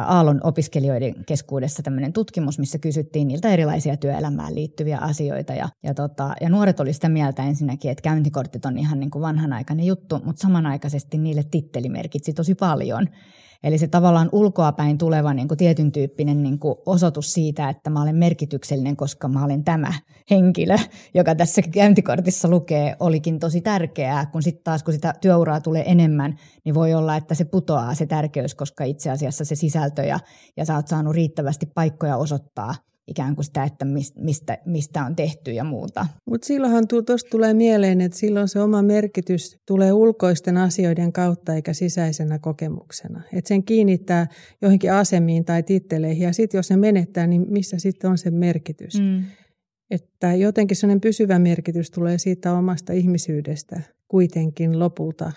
Aallon opiskelijoiden keskuudessa tämmöinen tutkimus, missä kysyttiin niiltä erilaisia työelämään liittyviä asioita. Ja, ja, tota, ja nuoret oli sitä mieltä ensinnäkin, että käyntikortit on ihan niin kuin vanhanaikainen juttu, mutta samanaikaisesti niille titteli merkitsi tosi paljon. Eli se tavallaan ulkoapäin tuleva niin kuin tietyn tyyppinen niin kuin osoitus siitä, että mä olen merkityksellinen, koska mä olen tämä henkilö, joka tässä käyntikortissa lukee, olikin tosi tärkeää. Kun sitten taas, kun sitä työuraa tulee enemmän, niin voi olla, että se putoaa se tärkeys, koska itse asiassa se sisältö ja, ja sä oot saanut riittävästi paikkoja osoittaa – ikään kuin sitä, että mistä, mistä on tehty ja muuta. Mutta silloinhan tuosta tulee mieleen, että silloin se oma merkitys tulee ulkoisten asioiden kautta eikä sisäisenä kokemuksena. Että sen kiinnittää johonkin asemiin tai titteleihin ja sitten jos se menettää, niin missä sitten on se merkitys? Mm. Että jotenkin sellainen pysyvä merkitys tulee siitä omasta ihmisyydestä kuitenkin lopulta,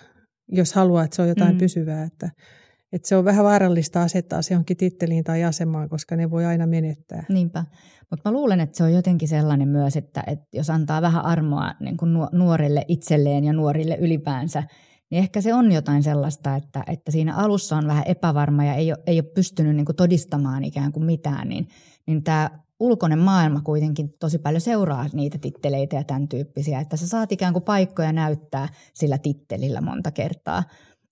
jos haluaa, että se on jotain mm. pysyvää. Että että se on vähän vaarallista asettaa se johonkin titteliin tai asemaan, koska ne voi aina menettää. Niinpä. Mutta mä luulen, että se on jotenkin sellainen myös, että, että jos antaa vähän armoa niin kuin nuorille itselleen ja nuorille ylipäänsä, niin ehkä se on jotain sellaista, että, että siinä alussa on vähän epävarma ja ei ole, ei ole pystynyt niin kuin todistamaan ikään kuin mitään, niin, niin tämä ulkoinen maailma kuitenkin tosi paljon seuraa niitä titteleitä ja tämän tyyppisiä, että sä saat ikään kuin paikkoja näyttää sillä tittelillä monta kertaa.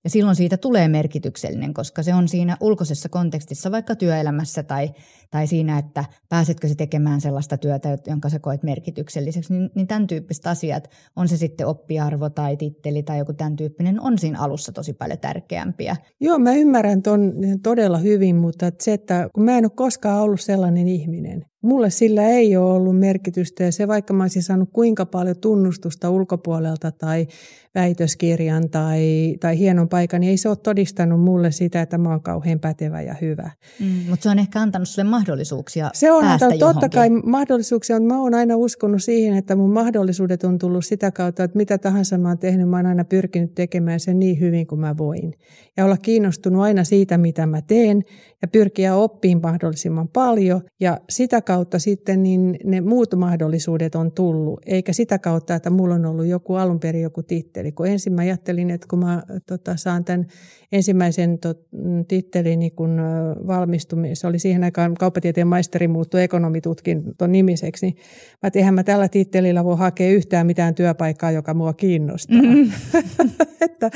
Ja silloin siitä tulee merkityksellinen, koska se on siinä ulkoisessa kontekstissa, vaikka työelämässä tai, tai siinä, että pääsetkö se tekemään sellaista työtä, jonka sä koet merkitykselliseksi, niin, niin tämän tyyppiset asiat, on se sitten oppiarvo tai titteli tai joku tämän tyyppinen, on siinä alussa tosi paljon tärkeämpiä. Joo, mä ymmärrän ton todella hyvin, mutta se, että kun mä en ole koskaan ollut sellainen ihminen, Mulle sillä ei ole ollut merkitystä ja se vaikka mä olisin saanut kuinka paljon tunnustusta ulkopuolelta tai väitöskirjan tai, tai hienon paikan, niin ei se ole todistanut mulle sitä, että mä oon kauhean pätevä ja hyvä. Mm, mutta se on ehkä antanut sulle mahdollisuuksia Se on antanut totta kai mahdollisuuksia, mutta mä oon aina uskonut siihen, että mun mahdollisuudet on tullut sitä kautta, että mitä tahansa mä oon tehnyt, mä oon aina pyrkinyt tekemään sen niin hyvin kuin mä voin. Ja olla kiinnostunut aina siitä, mitä mä teen ja pyrkiä oppiin mahdollisimman paljon ja sitä kautta sitten niin ne muut mahdollisuudet on tullut, eikä sitä kautta, että mulla on ollut joku alun perin joku titteli. Kun ensin mä ajattelin, että kun mä tota, saan tämän ensimmäisen tot, tittelin niin kun valmistumis, se oli siihen aikaan kauppatieteen maisteri muuttui ekonomitutkinton nimiseksi, niin mä tehän mä tällä tittelillä voi hakea yhtään mitään työpaikkaa, joka mua kiinnostaa. Mm-hmm. että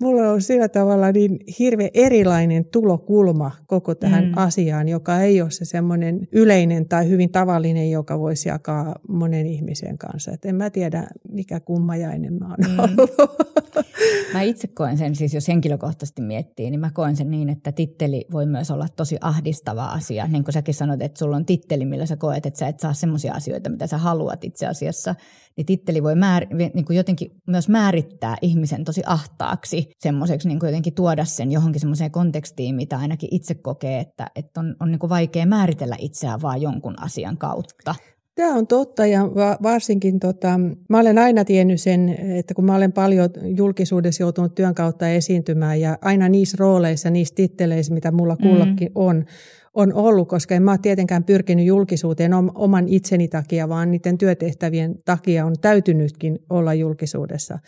mulla on sillä tavalla niin hirveän erilainen tulokulma koko tähän mm. asiaan, joka ei ole se semmoinen yleinen tai tai hyvin tavallinen, joka voisi jakaa monen ihmisen kanssa. Et en mä tiedä, mikä kummajainen mä oon mm. ollut. Mä itse koen sen, siis jos henkilökohtaisesti miettii, niin mä koen sen niin, että titteli voi myös olla tosi ahdistava asia. Niin kuin säkin sanoit, että sulla on titteli, millä sä koet, että sä et saa semmoisia asioita, mitä sä haluat itse asiassa. Niin titteli voi määr, niin kuin jotenkin myös määrittää ihmisen tosi ahtaaksi, semmoiseksi niin kuin jotenkin tuoda sen johonkin semmoiseen kontekstiin, mitä ainakin itse kokee, että, että on, on niin kuin vaikea määritellä itseään vaan jonkun asian kautta. Tämä on totta ja varsinkin tota, mä olen aina tiennyt sen, että kun mä olen paljon julkisuudessa joutunut työn kautta esiintymään ja aina niissä rooleissa, niissä titteleissä, mitä mulla kullakin mm. on, on ollut, koska en mä ole tietenkään pyrkinyt julkisuuteen oman itseni takia, vaan niiden työtehtävien takia on täytynytkin olla julkisuudessa.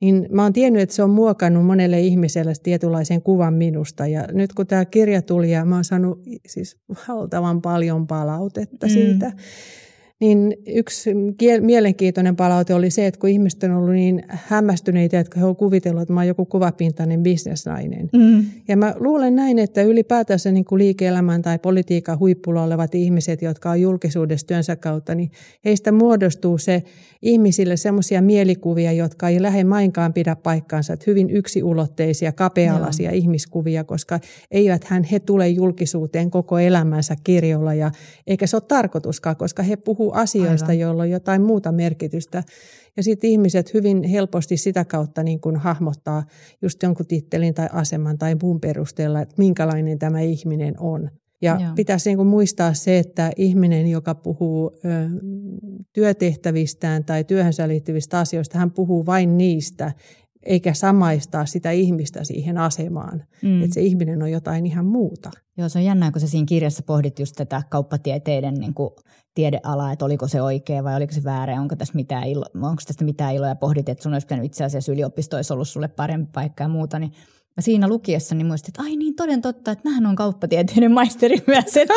Niin mä oon tiennyt, että se on muokannut monelle ihmiselle tietynlaisen kuvan minusta. Ja nyt kun tämä kirja tuli ja mä oon saanut siis valtavan paljon palautetta mm. siitä, niin yksi mielenkiintoinen palaute oli se, että kun ihmiset on ollut niin hämmästyneitä, että he ovat kuvitellut, että mä oon joku kuvapintainen bisnesnainen. Mm. Ja mä luulen näin, että ylipäätänsä niin kuin liike-elämän tai politiikan huippulla olevat ihmiset, jotka on julkisuudessa työnsä kautta, niin heistä muodostuu se ihmisille semmoisia mielikuvia, jotka ei lähde mainkaan pidä paikkaansa, että hyvin yksiulotteisia, kapealaisia Joo. ihmiskuvia, koska eivät hän he tule julkisuuteen koko elämänsä kirjolla ja eikä se ole tarkoituskaan, koska he puhuu asioista, Aivan. joilla on jotain muuta merkitystä. Ja sitten ihmiset hyvin helposti sitä kautta niin kuin hahmottaa just jonkun tittelin tai aseman tai muun perusteella, että minkälainen tämä ihminen on. Ja Joo. pitäisi niin kuin muistaa se, että ihminen, joka puhuu ö, työtehtävistään tai työhönsä liittyvistä asioista, hän puhuu vain niistä, eikä samaistaa sitä ihmistä siihen asemaan. Mm. Että se ihminen on jotain ihan muuta. Joo, se on jännää, kun sä siinä kirjassa pohdit just tätä kauppatieteiden niin kuin tiedealaa, että oliko se oikea vai oliko se väärä, onko, tässä mitään ilo, onko tästä mitään iloa ja pohdit, että sun olisi pitänyt itse asiassa yliopisto olisi ollut sulle parempi paikka ja muuta, niin Mä siinä lukiessa niin muistin, että ai niin toden totta, että mähän on kauppatieteiden maisteri myös. Että,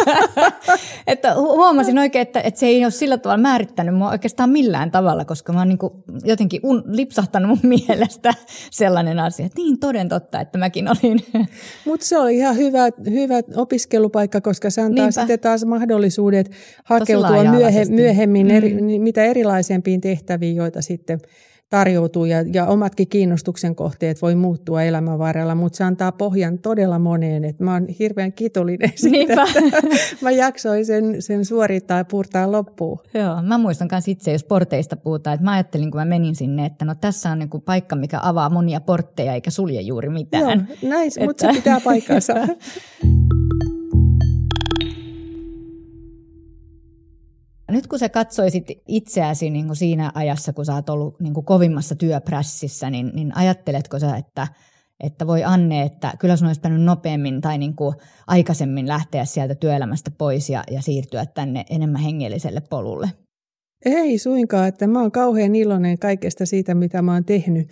että huomasin oikein, että, että se ei ole sillä tavalla määrittänyt mua oikeastaan millään tavalla, koska mä oon niin jotenkin un, lipsahtanut mun mielestä sellainen asia, että niin toden totta, että mäkin olin. Mutta se oli ihan hyvä, hyvä opiskelupaikka, koska se antaa Niinpä. sitten taas mahdollisuudet hakeutua myöhe, myöhemmin eri, mm. mitä erilaisempiin tehtäviin, joita sitten – tarjoutuu ja, ja omatkin kiinnostuksen kohteet voi muuttua elämän varrella, mutta se antaa pohjan todella moneen. Et mä oon hirveän kiitollinen siitä, että mä jaksoin sen, sen suorittaa ja purtaa loppuun. Joo, mä muistan myös itse, jos porteista puhutaan, että mä ajattelin, kun mä menin sinne, että no tässä on niinku paikka, mikä avaa monia portteja eikä sulje juuri mitään. Joo, näin, että... mutta se pitää paikkansa. Nyt kun sä katsoisit itseäsi niin kuin siinä ajassa, kun sä oot ollut niin kuin kovimmassa työprässissä, niin, niin ajatteletko sä, että, että voi Anne, että kyllä sun olisi pitänyt nopeammin tai niin kuin aikaisemmin lähteä sieltä työelämästä pois ja, ja siirtyä tänne enemmän hengelliselle polulle? Ei suinkaan, että mä oon kauhean iloinen kaikesta siitä, mitä mä oon tehnyt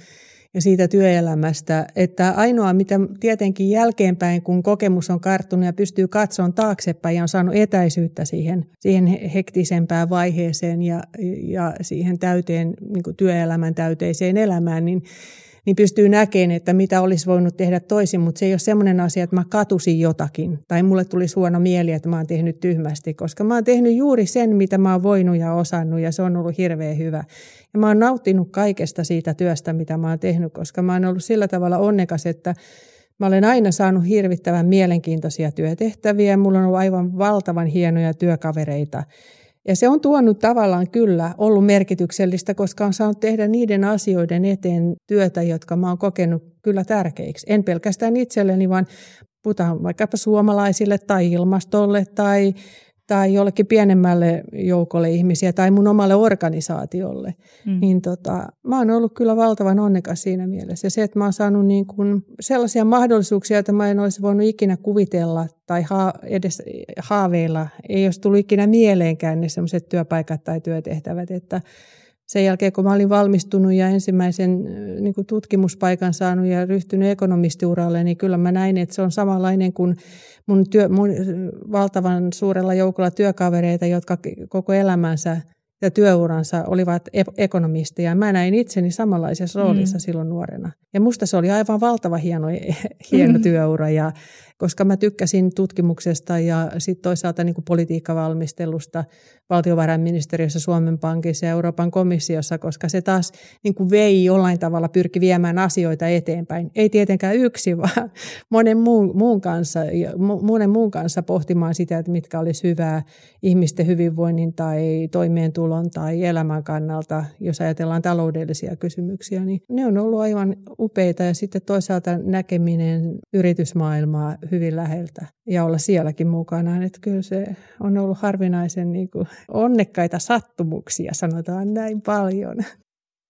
ja siitä työelämästä, että ainoa mitä tietenkin jälkeenpäin, kun kokemus on karttunut ja pystyy katsomaan taaksepäin ja on saanut etäisyyttä siihen, siihen hektisempään vaiheeseen ja, ja siihen täyteen, niin työelämän täyteiseen elämään, niin niin pystyy näkemään, että mitä olisi voinut tehdä toisin, mutta se ei ole semmoinen asia, että mä katusin jotakin tai mulle tuli huono mieli, että mä oon tehnyt tyhmästi, koska mä oon tehnyt juuri sen, mitä mä oon voinut ja osannut ja se on ollut hirveän hyvä. Ja mä oon nauttinut kaikesta siitä työstä, mitä mä oon tehnyt, koska mä oon ollut sillä tavalla onnekas, että Mä olen aina saanut hirvittävän mielenkiintoisia työtehtäviä. Mulla on ollut aivan valtavan hienoja työkavereita. Ja se on tuonut tavallaan kyllä ollut merkityksellistä, koska on saanut tehdä niiden asioiden eteen työtä, jotka mä oon kokenut kyllä tärkeiksi. En pelkästään itselleni, vaan puhutaan vaikkapa suomalaisille tai ilmastolle tai tai jollekin pienemmälle joukolle ihmisiä tai mun omalle organisaatiolle, mm. niin tota, mä oon ollut kyllä valtavan onnekas siinä mielessä. Ja se, että mä oon saanut niin kuin sellaisia mahdollisuuksia, että mä en olisi voinut ikinä kuvitella tai ha- edes haaveilla, ei olisi tullut ikinä mieleenkään ne sellaiset työpaikat tai työtehtävät, että sen jälkeen, kun mä olin valmistunut ja ensimmäisen niin kuin tutkimuspaikan saanut ja ryhtynyt ekonomistiuralle, niin kyllä mä näin, että se on samanlainen kuin mun, työ, mun valtavan suurella joukolla työkavereita, jotka koko elämänsä ja työuransa olivat ekonomisteja. Mä näin itseni samanlaisessa roolissa mm. silloin nuorena. Ja musta se oli aivan valtava hieno, hieno mm. työura ja, koska mä tykkäsin tutkimuksesta ja sitten toisaalta niin politiikkavalmistelusta valtiovarainministeriössä, Suomen Pankissa ja Euroopan komissiossa, koska se taas niin kuin vei jollain tavalla, pyrki viemään asioita eteenpäin. Ei tietenkään yksi, vaan monen muun, muun kanssa, monen muun kanssa pohtimaan sitä, että mitkä olisi hyvää ihmisten hyvinvoinnin tai toimeentulon tai elämän kannalta, jos ajatellaan taloudellisia kysymyksiä, niin ne on ollut aivan upeita ja sitten toisaalta näkeminen yritysmaailmaa hyvin läheltä ja olla sielläkin mukana. Että kyllä se on ollut harvinaisen niin kuin onnekkaita sattumuksia, sanotaan näin paljon.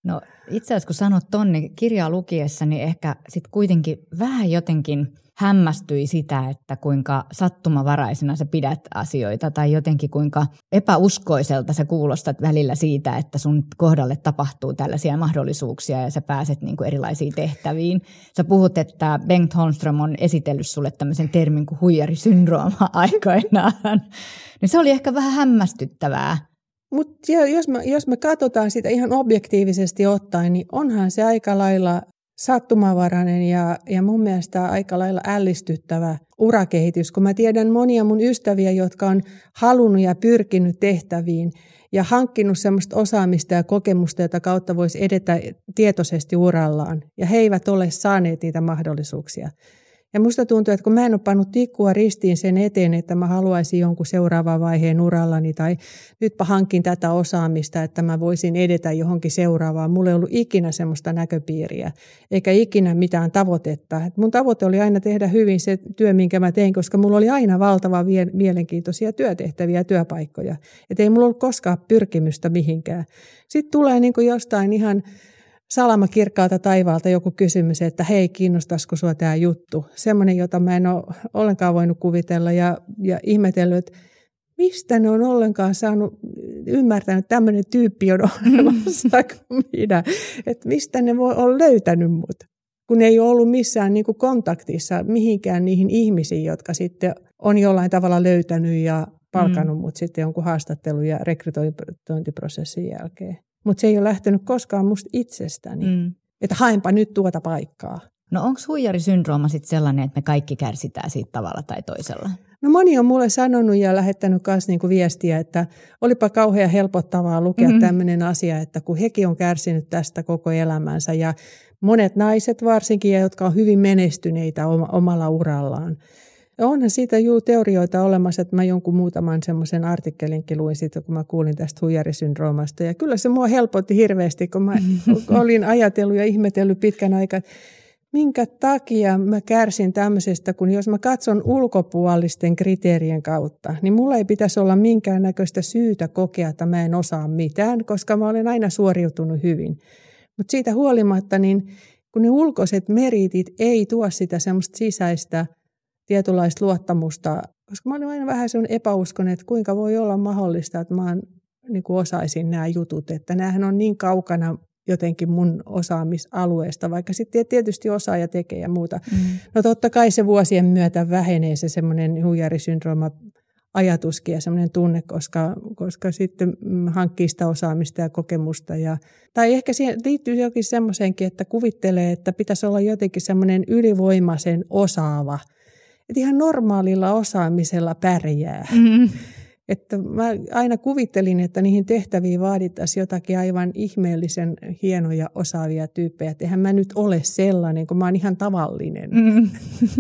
No itse asiassa kun sanot tonne niin kirjaa lukiessa, niin ehkä sitten kuitenkin vähän jotenkin hämmästyi sitä, että kuinka sattumavaraisena sä pidät asioita tai jotenkin kuinka epäuskoiselta sä kuulostat välillä siitä, että sun kohdalle tapahtuu tällaisia mahdollisuuksia ja sä pääset niin kuin erilaisiin tehtäviin. Sä puhut, että Bengt Holmström on esitellyt sulle tämmöisen termin kuin huijarisyndrooma aikoinaan. Niin se oli ehkä vähän hämmästyttävää. Mutta jos me, jos me katsotaan sitä ihan objektiivisesti ottaen, niin onhan se aika lailla sattumavarainen ja, ja mun mielestä aika lailla ällistyttävä urakehitys, kun mä tiedän monia mun ystäviä, jotka on halunnut ja pyrkinyt tehtäviin ja hankkinut semmoista osaamista ja kokemusta, jota kautta voisi edetä tietoisesti urallaan. Ja he eivät ole saaneet niitä mahdollisuuksia. Ja musta tuntuu, että kun mä en ole pannut tikkua ristiin sen eteen, että mä haluaisin jonkun seuraavan vaiheen urallani tai nytpä hankin tätä osaamista, että mä voisin edetä johonkin seuraavaan. Mulla ei ollut ikinä semmoista näköpiiriä eikä ikinä mitään tavoitetta. Et mun tavoite oli aina tehdä hyvin se työ, minkä mä tein, koska mulla oli aina valtava mielenkiintoisia työtehtäviä ja työpaikkoja. Että ei mulla ollut koskaan pyrkimystä mihinkään. Sitten tulee niin jostain ihan salama kirkkaalta taivaalta joku kysymys, että hei, kiinnostaisiko sinua tämä juttu? Semmoinen, jota mä en ole ollenkaan voinut kuvitella ja, ja ihmetellyt, että mistä ne on ollenkaan saanut ymmärtänyt, että tämmöinen tyyppi on olemassa kuin minä. Että mistä ne voi olla löytänyt mut, kun ei ole ollut missään niin kuin kontaktissa mihinkään niihin ihmisiin, jotka sitten on jollain tavalla löytänyt ja palkannut mm. mut sitten jonkun haastattelu- ja rekrytointiprosessin jälkeen. Mutta se ei ole lähtenyt koskaan musta itsestäni, mm. että haenpa nyt tuota paikkaa. No onko huijarisyndrooma sitten sellainen, että me kaikki kärsitään siitä tavalla tai toisella? No moni on mulle sanonut ja lähettänyt myös niinku viestiä, että olipa kauhean helpottavaa lukea mm-hmm. tämmöinen asia, että kun hekin on kärsinyt tästä koko elämänsä ja monet naiset varsinkin, jotka on hyvin menestyneitä omalla urallaan, Onhan siitä juu teorioita olemassa, että mä jonkun muutaman semmoisen artikkelinkin luin siitä, kun mä kuulin tästä huijarisyndroomasta. Ja kyllä se mua helpotti hirveästi, kun mä olin ajatellut ja ihmetellyt pitkän aikaa, että minkä takia mä kärsin tämmöisestä, kun jos mä katson ulkopuolisten kriteerien kautta, niin mulla ei pitäisi olla minkäännäköistä syytä kokea, että mä en osaa mitään, koska mä olen aina suoriutunut hyvin. Mutta siitä huolimatta, niin kun ne ulkoiset meritit ei tuo sitä semmoista sisäistä tietynlaista luottamusta, koska mä olin aina vähän sellainen epäuskonen, että kuinka voi olla mahdollista, että mä niin kuin osaisin nämä jutut, että näähän on niin kaukana jotenkin mun osaamisalueesta, vaikka sitten tietysti osaaja tekee ja muuta. Mm. No totta kai se vuosien myötä vähenee se semmoinen huijarisyndrooma ajatuskin ja semmoinen tunne, koska, koska sitten hankkii sitä osaamista ja kokemusta. Ja, tai ehkä siihen liittyy jokin semmoisenkin, että kuvittelee, että pitäisi olla jotenkin semmoinen ylivoimaisen osaava – että ihan normaalilla osaamisella pärjää. Mm. Että mä aina kuvittelin, että niihin tehtäviin vaadittaisiin jotakin aivan ihmeellisen hienoja osaavia tyyppejä. Että eihän mä nyt ole sellainen, kun mä oon ihan tavallinen. Mm.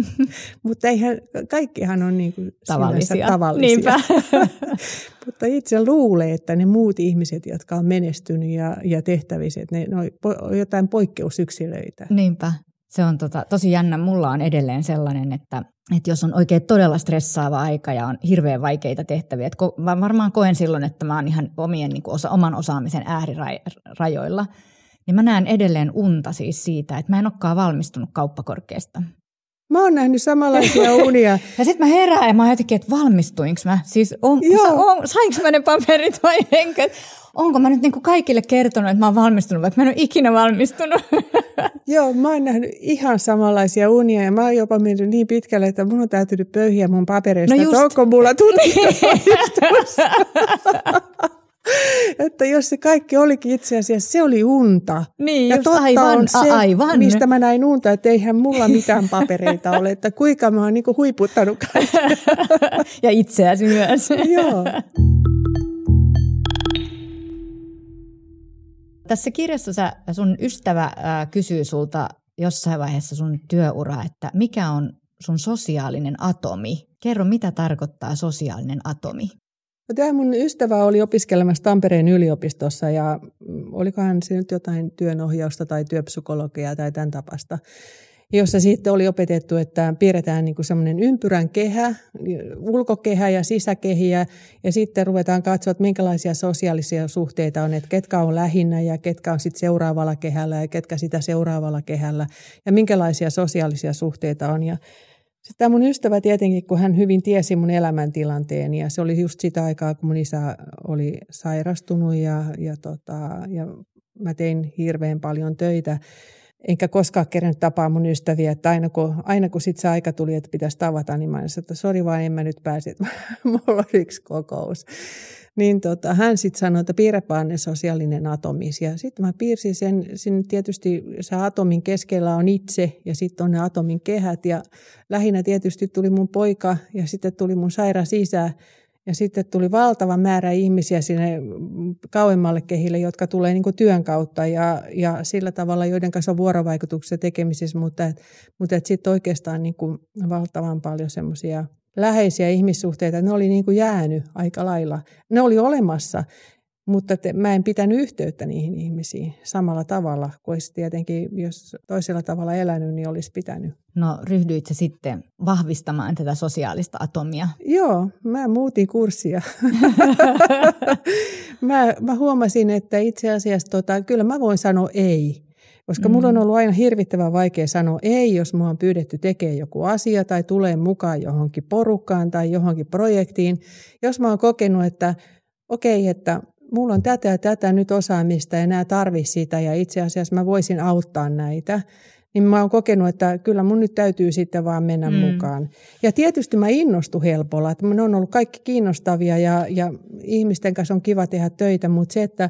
Mutta eihän, kaikkihan on niin kuin tavallisia. tavallisia. Mutta itse luulee, että ne muut ihmiset, jotka on menestynyt ja, ja tehtävissä, ne, ne on jotain poikkeusyksilöitä. Niinpä. Se on tota, tosi jännä. Mulla on edelleen sellainen, että, että jos on oikein todella stressaava aika ja on hirveän vaikeita tehtäviä, että ko, mä varmaan koen silloin, että mä oon ihan omien, niin osa, oman osaamisen äärirajoilla, niin mä näen edelleen unta siis siitä, että mä en olekaan valmistunut kauppakorkeasta. Mä oon nähnyt samanlaisia unia. ja sitten mä herään ja mä jotenkin, että valmistuinko mä? Siis on, on, sainko mä ne paperit vai enkö? onko mä nyt niin kuin kaikille kertonut, että mä oon valmistunut, vaikka mä en ole ikinä valmistunut. Joo, mä oon nähnyt ihan samanlaisia unia ja mä oon jopa mennyt niin pitkälle, että mun on täytynyt pöyhiä mun papereista, no että onko mulla tutkinto että jos se kaikki olikin itse asiassa, se oli unta. Niin, ja just totta aivan, on se, aivan. mistä mä näin unta, että eihän mulla mitään papereita ole, että kuinka mä oon niinku huiputtanut ja itseäsi myös. Joo. Tässä kirjassa sä, sun ystävä äh, kysyy sulta jossain vaiheessa sun työuraa, että mikä on sun sosiaalinen atomi? Kerro, mitä tarkoittaa sosiaalinen atomi? No, tämä mun ystävä oli opiskelemassa Tampereen yliopistossa ja mm, olikohan se nyt jotain työnohjausta tai työpsykologiaa tai tämän tapasta jossa sitten oli opetettu, että piirretään niin semmoinen ympyrän kehä, ulkokehä ja sisäkehiä, ja sitten ruvetaan katsoa, että minkälaisia sosiaalisia suhteita on, että ketkä on lähinnä ja ketkä on sitten seuraavalla kehällä ja ketkä sitä seuraavalla kehällä, ja minkälaisia sosiaalisia suhteita on. Ja sitten tämä mun ystävä tietenkin, kun hän hyvin tiesi mun elämäntilanteen, ja se oli just sitä aikaa, kun mun isä oli sairastunut, ja, ja, tota, ja mä tein hirveän paljon töitä, enkä koskaan kerännyt tapaa mun ystäviä, että aina kun, aina kun sit se aika tuli, että pitäisi tavata, niin mä sanoin, että sori vaan, en mä nyt pääse, että mulla on yksi kokous. Niin tota, hän sitten sanoi, että piirräpä ne sosiaalinen atomis. Ja sitten mä piirsin sen, sinne tietysti se atomin keskellä on itse ja sitten on ne atomin kehät. Ja lähinnä tietysti tuli mun poika ja sitten tuli mun sairas isä ja sitten tuli valtava määrä ihmisiä sinne kauemmalle kehille, jotka tulee niin työn kautta ja, ja sillä tavalla, joiden kanssa on vuorovaikutuksessa tekemisissä, mutta, mutta sitten oikeastaan niin valtavan paljon semmoisia läheisiä ihmissuhteita, ne oli niin kuin jäänyt aika lailla. Ne oli olemassa, mutta te, mä en pitänyt yhteyttä niihin ihmisiin samalla tavalla, kuin olisi tietenkin, jos toisella tavalla elänyt, niin olisi pitänyt. No ryhdyitkö sitten vahvistamaan tätä sosiaalista atomia? Joo, mä muutin kurssia. mä, mä huomasin, että itse asiassa tota, kyllä mä voin sanoa ei. Koska mm. mulla on mm. ollut aina hirvittävän vaikea sanoa ei, jos mua on pyydetty tekemään joku asia tai tulee mukaan johonkin porukkaan tai johonkin projektiin. Jos mä oon kokenut, että okei, okay, että mulla on tätä ja tätä nyt osaamista ja nämä tarvii sitä ja itse asiassa mä voisin auttaa näitä, niin mä oon kokenut, että kyllä mun nyt täytyy sitten vaan mennä mm. mukaan. Ja tietysti mä innostun helpolla, että ne on ollut kaikki kiinnostavia ja, ja ihmisten kanssa on kiva tehdä töitä, mutta se, että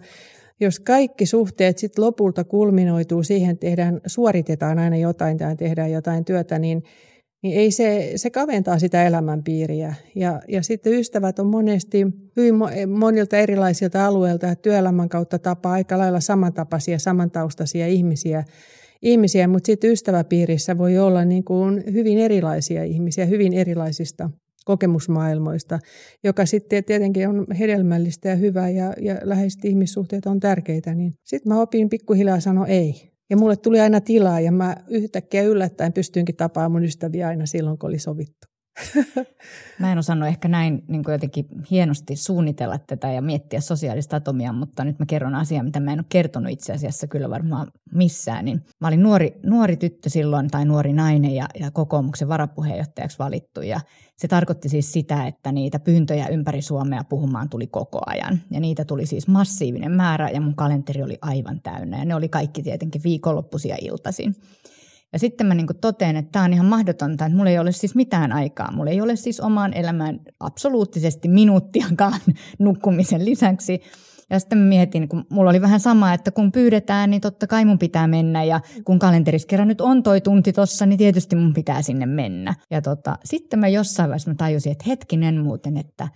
jos kaikki suhteet sitten lopulta kulminoituu siihen, tehdään, suoritetaan aina jotain tai tehdään jotain työtä, niin – niin ei se, se kaventaa sitä elämänpiiriä. Ja, ja sitten ystävät on monesti hyvin monilta erilaisilta alueilta, että työelämän kautta tapaa aika lailla samantapaisia, samantaustaisia ihmisiä, ihmisiä mutta sitten ystäväpiirissä voi olla niin kuin hyvin erilaisia ihmisiä, hyvin erilaisista kokemusmaailmoista, joka sitten tietenkin on hedelmällistä ja hyvää ja, ja läheiset ihmissuhteet on tärkeitä, niin sitten mä opin pikkuhiljaa sanoa ei. Ja mulle tuli aina tilaa ja mä yhtäkkiä yllättäen pystyinkin tapaamaan mun ystäviä aina silloin, kun oli sovittu. Mä en osannut ehkä näin niin kuin jotenkin hienosti suunnitella tätä ja miettiä sosiaalista atomia, mutta nyt mä kerron asiaa, mitä mä en ole kertonut itse asiassa kyllä varmaan missään. Niin mä olin nuori, nuori tyttö silloin tai nuori nainen ja, ja kokoomuksen varapuheenjohtajaksi valittu ja se tarkoitti siis sitä, että niitä pyyntöjä ympäri Suomea puhumaan tuli koko ajan. Ja niitä tuli siis massiivinen määrä ja mun kalenteri oli aivan täynnä. Ja ne oli kaikki tietenkin viikonloppuisia iltaisin. Ja sitten mä niin totean, että tämä on ihan mahdotonta, että mulla ei ole siis mitään aikaa. Mulla ei ole siis omaan elämään absoluuttisesti minuuttiakaan nukkumisen lisäksi. Ja sitten mä mietin, kun mulla oli vähän sama, että kun pyydetään, niin totta kai mun pitää mennä. Ja kun kalenterissa kerran nyt on toi tunti tossa, niin tietysti mun pitää sinne mennä. Ja tota, sitten mä jossain vaiheessa mä tajusin, että hetkinen muuten, että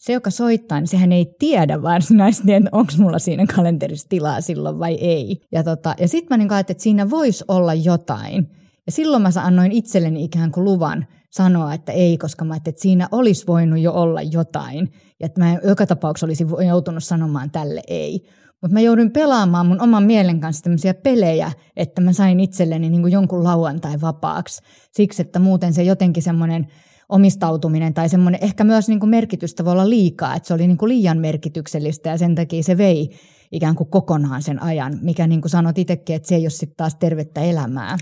se, joka soittaa, niin sehän ei tiedä varsinaisesti, että onko mulla siinä kalenterissa tilaa silloin vai ei. Ja, tota, ja sitten mä niin ajattelin, että siinä voisi olla jotain. Ja silloin mä annoin itselleni ikään kuin luvan sanoa, että ei, koska mä ajattelin, että siinä olisi voinut jo olla jotain. Ja että mä joka tapauksessa olisin joutunut sanomaan tälle ei. Mutta mä joudun pelaamaan mun oman mielen kanssa tämmöisiä pelejä, että mä sain itselleni niin kuin jonkun lauantai vapaaksi. Siksi, että muuten se jotenkin semmoinen omistautuminen tai semmoinen ehkä myös niin kuin merkitystä voi olla liikaa, että se oli niin kuin liian merkityksellistä ja sen takia se vei ikään kuin kokonaan sen ajan, mikä niin kuin sanot itsekin, että se ei ole sitten taas tervettä elämää.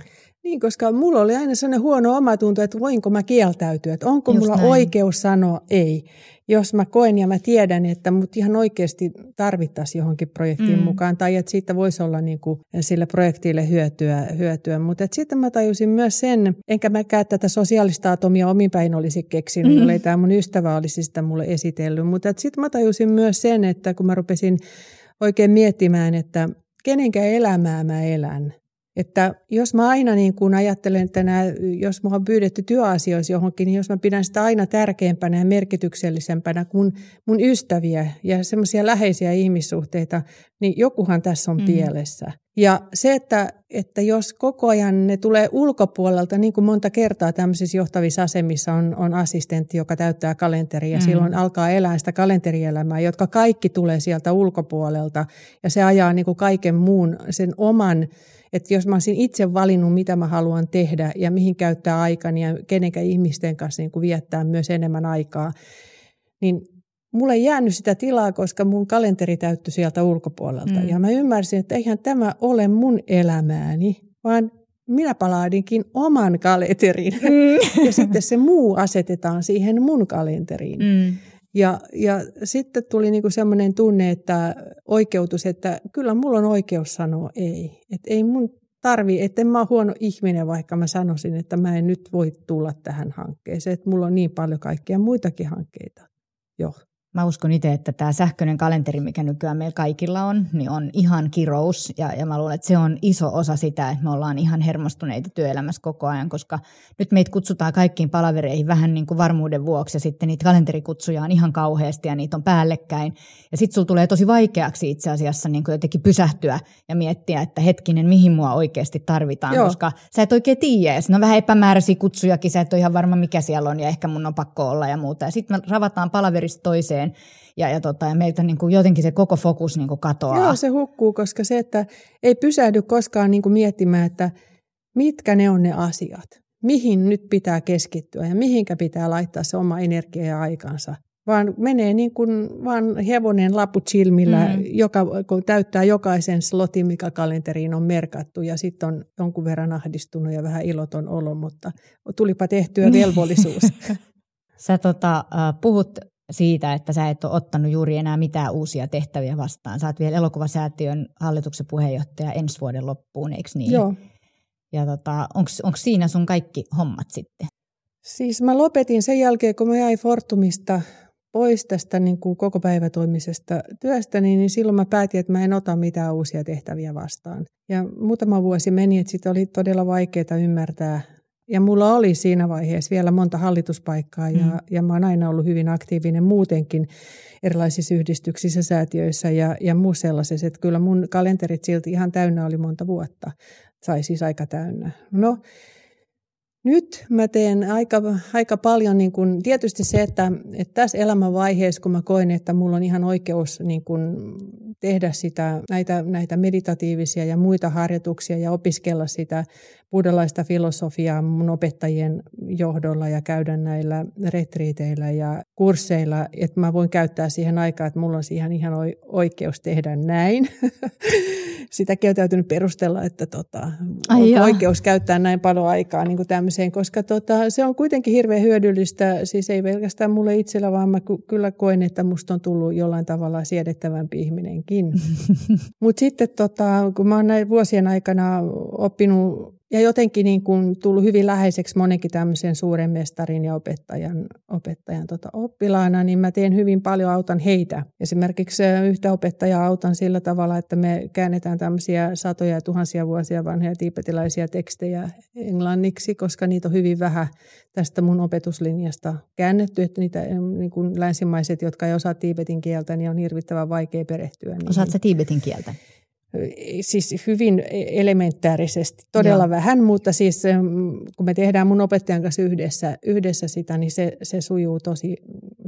Niin, koska mulla oli aina sellainen huono omatunto, että voinko mä kieltäytyä, että onko Just mulla näin. oikeus sanoa ei. Jos mä koen ja mä tiedän, että mut ihan oikeasti tarvittaisiin johonkin projektiin Mm. mukaan, tai että siitä voisi olla niin kuin sille projektille hyötyä. hyötyä. Mutta sitten mä tajusin myös sen, enkä mäkään tätä sosiaalista atomia omin päin olisi keksinyt, Mm. jollei tämä mun ystävä olisi sitä mulle esitellyt. Mutta sitten mä tajusin myös sen, että kun mä rupesin oikein miettimään, että kenenkä elämää mä elän. Että jos mä aina niin kun ajattelen, että nää, jos mua on pyydetty työasioissa johonkin, niin jos mä pidän sitä aina tärkeämpänä ja merkityksellisempänä kuin mun ystäviä ja semmoisia läheisiä ihmissuhteita, niin jokuhan tässä on mm. pielessä. Ja se, että, että jos koko ajan ne tulee ulkopuolelta, niin kuin monta kertaa tämmöisissä johtavissa asemissa on, on assistentti, joka täyttää kalenteria, ja Mm. silloin alkaa elää sitä kalenterielämää, jotka kaikki tulee sieltä ulkopuolelta, ja se ajaa niin kuin kaiken muun sen oman että jos mä olisin itse valinnut, mitä mä haluan tehdä ja mihin käyttää aikani ja kenenkä ihmisten kanssa niin kuin viettää myös enemmän aikaa, niin mulle ei jäänyt sitä tilaa, koska mun kalenteri täyttyi sieltä ulkopuolelta. Mm. Ja mä ymmärsin, että eihän tämä ole mun elämääni, vaan minä palaadinkin oman kalenterin. Mm. ja sitten se muu asetetaan siihen mun kalenteriin. Mm. Ja, ja sitten tuli niinku semmoinen tunne, että oikeutus, että kyllä mulla on oikeus sanoa ei. Että ei mun tarvi, että en mä ole huono ihminen, vaikka mä sanoisin, että mä en nyt voi tulla tähän hankkeeseen. Että mulla on niin paljon kaikkia muitakin hankkeita jo. Mä uskon itse, että tämä sähköinen kalenteri, mikä nykyään meillä kaikilla on, niin on ihan kirous. Ja, ja mä luulen, että se on iso osa sitä, että me ollaan ihan hermostuneita työelämässä koko ajan, koska nyt meitä kutsutaan kaikkiin palavereihin vähän niin kuin varmuuden vuoksi, ja sitten niitä kalenterikutsuja on ihan kauheasti, ja niitä on päällekkäin. Ja sitten sulla tulee tosi vaikeaksi itse asiassa niin kuin jotenkin pysähtyä ja miettiä, että hetkinen, mihin mua oikeasti tarvitaan, Joo. koska sä et oikein tiedä. Ja siinä on vähän epämääräisiä kutsujakin, sä et ole ihan varma, mikä siellä on, ja ehkä mun on pakko olla ja muuta. Ja sitten me ravataan palaverista toiseen, ja, ja, tota, ja meiltä niin kuin jotenkin se koko fokus niin kuin katoaa. Joo, se hukkuu, koska se, että ei pysähdy koskaan niin kuin miettimään, että mitkä ne on ne asiat, mihin nyt pitää keskittyä ja mihinkä pitää laittaa se oma energia ja aikansa. Vaan menee niin kuin vaan hevonen laput silmillä, Mm. joka, kun täyttää jokaisen slotin, mikä kalenteriin on merkattu ja sitten on jonkun verran ahdistunut ja vähän iloton olo, mutta tulipa tehtyä velvollisuus. Sä tota, äh, puhut siitä, että sä et ole ottanut juuri enää mitään uusia tehtäviä vastaan. Sä oot vielä elokuvasäätiön hallituksen puheenjohtaja ensi vuoden loppuun, eikö niin? Joo. Ja tota, onko siinä sun kaikki hommat sitten? Siis mä lopetin sen jälkeen, kun mä jäin Fortumista pois tästä niin kuin koko päivätoimisesta työstä, niin silloin mä päätin, että mä en ota mitään uusia tehtäviä vastaan. Ja muutama vuosi meni, että sitä oli todella vaikeaa ymmärtää. Ja mulla oli siinä vaiheessa vielä monta hallituspaikkaa ja, Mm. ja mä oon aina ollut hyvin aktiivinen muutenkin erilaisissa yhdistyksissä, säätiöissä ja, ja muussa sellaisessa. Että kyllä mun kalenterit silti ihan täynnä oli monta vuotta. Sai siis aika täynnä. No, nyt mä teen aika, aika paljon, niin kun, tietysti se, että, että tässä elämänvaiheessa, kun mä koen, että mulla on ihan oikeus niin kun, tehdä sitä, näitä, näitä meditatiivisia ja muita harjoituksia ja opiskella sitä buddhalaista filosofiaa mun opettajien johdolla ja käydä näillä retriiteillä ja kursseilla, että mä voin käyttää siihen aikaa, että mulla on siihen ihan oikeus tehdä näin. Sitäkin on täytynyt perustella, että tota, jaa. oikeus käyttää näin paljon aikaa niin kuin tämmöiseen, koska tota, se on kuitenkin hirveän hyödyllistä, siis ei pelkästään mulle itsellä, vaan mä ky- kyllä koen, että musta on tullut jollain tavalla siedettävämpi ihminenkin. Mutta sitten tota, kun mä oon näin vuosien aikana oppinut ja jotenkin niin kuin tullut hyvin läheiseksi monenkin tämmöisen suuren mestarin ja opettajan, opettajan tota oppilaana, niin mä teen hyvin paljon, autan heitä. Esimerkiksi yhtä opettajaa autan sillä tavalla, että me käännetään tämmöisiä satoja ja tuhansia vuosia vanhoja tiipetilaisia tekstejä englanniksi, koska niitä on hyvin vähän tästä mun opetuslinjasta käännetty, että niitä niin kuin länsimaiset, jotka ei osaa tiibetin kieltä, niin on hirvittävän vaikea perehtyä. niihin Osaat sä tiibetin kieltä? Siis hyvin elementäärisesti, todella Joo. vähän, mutta siis kun me tehdään mun opettajan kanssa yhdessä, yhdessä sitä, niin se, se sujuu tosi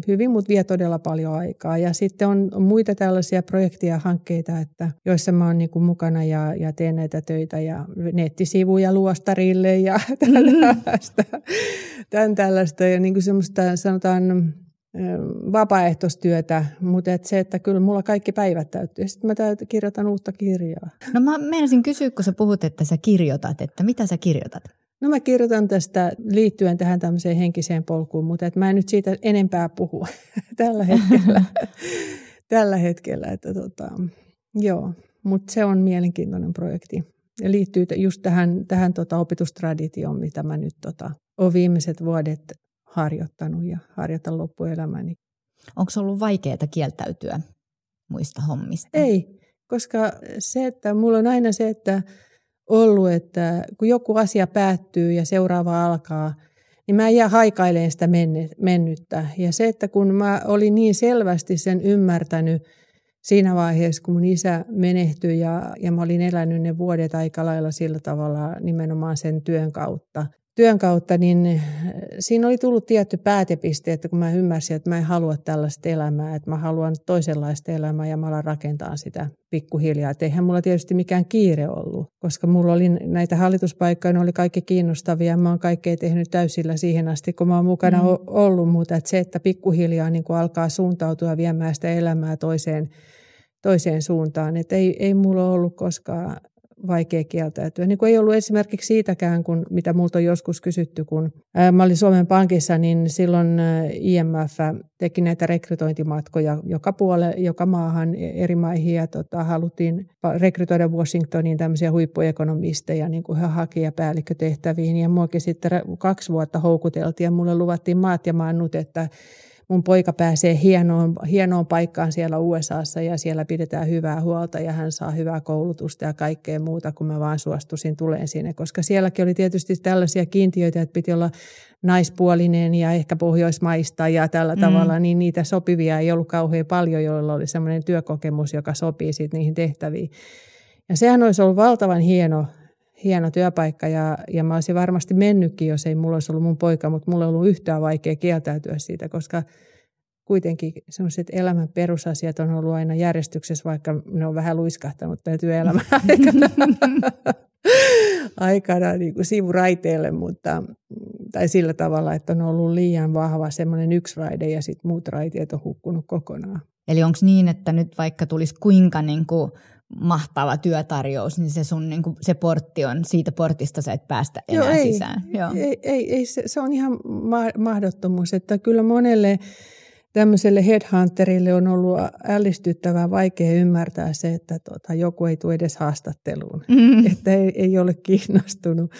hyvin, mutta vie todella paljon aikaa. Ja sitten on, muita tällaisia projekteja ja hankkeita, että, joissa mä oon niin kuin mukana ja, ja teen näitä töitä ja nettisivuja luostarille ja tällaista, tämän tällaista ja niin kuin semmoista sanotaan vapaaehtoistyötä, mutta et se, että kyllä mulla kaikki päivät täyttyy. Sitten mä täytyy, kirjoitan uutta kirjaa. No mä menisin kysyä, kun sä puhut, että sä kirjoitat, että mitä sä kirjoitat? No mä kirjoitan tästä liittyen tähän tämmöiseen henkiseen polkuun, mutta et mä en nyt siitä enempää puhu tällä hetkellä. tällä hetkellä että tota, joo, mutta se on mielenkiintoinen projekti. Ja liittyy just tähän, tähän tota opetustraditioon, mitä mä nyt tota, olen viimeiset vuodet harjoittanut ja harjoitan loppuelämäni. Onko ollut vaikeaa kieltäytyä muista hommista? Ei, koska se, että mulla on aina se, että ollut, että kun joku asia päättyy ja seuraava alkaa, niin mä jää haikailemaan sitä mennyttä. Ja se, että kun mä olin niin selvästi sen ymmärtänyt siinä vaiheessa, kun mun isä menehtyi ja, ja mä olin elänyt ne vuodet aika lailla sillä tavalla nimenomaan sen työn kautta – työn kautta, niin eh, siinä oli tullut tietty päätepiste, että kun mä ymmärsin, että mä en halua tällaista elämää, että mä haluan toisenlaista elämää ja mä alan rakentaa sitä pikkuhiljaa. Että eihän mulla tietysti mikään kiire ollut, koska mulla oli näitä hallituspaikkoja, ne oli kaikki kiinnostavia. Mä oon kaikkea tehnyt täysillä siihen asti, kun mä oon mukana mm. ollut, mutta että se, että pikkuhiljaa niin alkaa suuntautua viemään sitä elämää toiseen, toiseen suuntaan. Että ei, ei mulla ollut koskaan vaikea kieltäytyä. Niin kuin ei ollut esimerkiksi siitäkään, kun, mitä multa on joskus kysytty, kun mä olin Suomen Pankissa, niin silloin IMF teki näitä rekrytointimatkoja joka puolelle, joka maahan, eri maihin, ja tota, haluttiin rekrytoida Washingtoniin tämmöisiä huippuekonomisteja niin kuin hakijapäällikkötehtäviin, ja muakin sitten kaksi vuotta houkuteltiin, ja mulle luvattiin maat ja maannut, että mun poika pääsee hienoon, hienoon paikkaan siellä USAssa ja siellä pidetään hyvää huolta ja hän saa hyvää koulutusta ja kaikkea muuta, kun mä vaan suostuisin tuleen sinne. Koska sielläkin oli tietysti tällaisia kiintiöitä, että piti olla naispuolinen ja ehkä pohjoismaista ja tällä mm. tavalla, niin niitä sopivia ei ollut kauhean paljon, joilla oli semmoinen työkokemus, joka sopii sitten niihin tehtäviin. Ja sehän olisi ollut valtavan hieno, hieno työpaikka ja, ja mä olisin varmasti mennytkin, jos ei mulla olisi ollut mun poika, mutta mulla ei ollut yhtään vaikea kieltäytyä siitä, koska kuitenkin sellaiset elämän perusasiat on ollut aina järjestyksessä, vaikka ne on vähän luiskahtanut tämä työelämän aikana, aikana niin kuin sivuraiteelle, mutta, tai sillä tavalla, että on ollut liian vahva semmoinen yksi raide ja sitten muut raiteet on hukkunut kokonaan. Eli onko niin, että nyt vaikka tulisi kuinka niin kuin mahtava työtarjous, niin se sun niin kuin, se portti on, siitä portista sä et päästä enää Joo, ei, sisään. Joo. Ei, ei, ei se, se on ihan ma- mahdottomuus, että kyllä monelle tämmöiselle headhunterille on ollut ällistyttävää vaikea ymmärtää se, että tota, joku ei tule edes haastatteluun, mm. että ei, ei ole kiinnostunut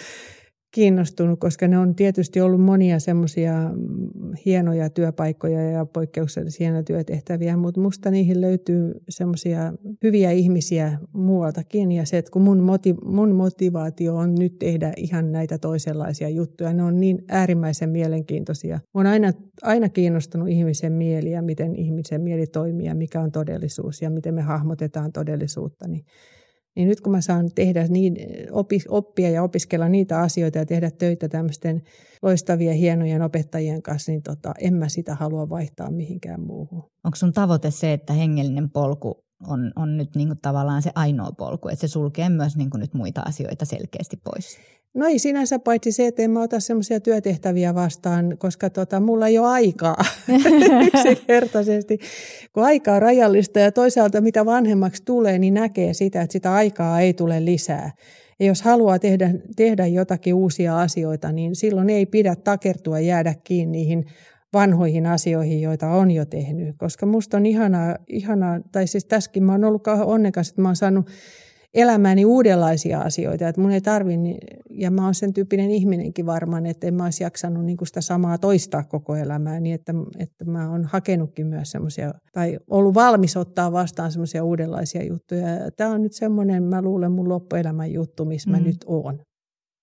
kiinnostunut, koska ne on tietysti ollut monia semmoisia mm, hienoja työpaikkoja ja poikkeuksellisia työtehtäviä, mutta musta niihin löytyy semmoisia hyviä ihmisiä muualtakin ja se, että kun mun, motiv- mun motivaatio on nyt tehdä ihan näitä toisenlaisia juttuja, ne on niin äärimmäisen mielenkiintoisia. on aina, aina kiinnostunut ihmisen mieli ja miten ihmisen mieli toimii ja mikä on todellisuus ja miten me hahmotetaan todellisuutta, niin niin nyt kun mä saan tehdä niin, oppia ja opiskella niitä asioita ja tehdä töitä tämmöisten loistavien, hienojen opettajien kanssa, niin tota, en mä sitä halua vaihtaa mihinkään muuhun. Onko sun tavoite se, että hengellinen polku on, on nyt niin kuin tavallaan se ainoa polku, että se sulkee myös niin kuin nyt muita asioita selkeästi pois? No ei sinänsä paitsi se, että en mä ota semmoisia työtehtäviä vastaan, koska tota, mulla ei ole aikaa yksinkertaisesti. Kun aika on rajallista ja toisaalta mitä vanhemmaksi tulee, niin näkee sitä, että sitä aikaa ei tule lisää. Ja jos haluaa tehdä, tehdä jotakin uusia asioita, niin silloin ei pidä takertua jäädä kiinni niihin vanhoihin asioihin, joita on jo tehnyt. Koska musta on ihanaa, ihanaa tai siis tässäkin mä oon ollut onnekas, että mä oon saanut elämääni uudenlaisia asioita, että mun ei tarvi, ja mä oon sen tyyppinen ihminenkin varmaan, että en mä olisi jaksanut niin sitä samaa toistaa koko elämää, niin että, että mä oon hakenutkin myös semmoisia, tai ollut valmis ottaa vastaan semmoisia uudenlaisia juttuja. Tämä on nyt semmoinen, mä luulen mun loppuelämän juttu, missä mm. mä nyt oon.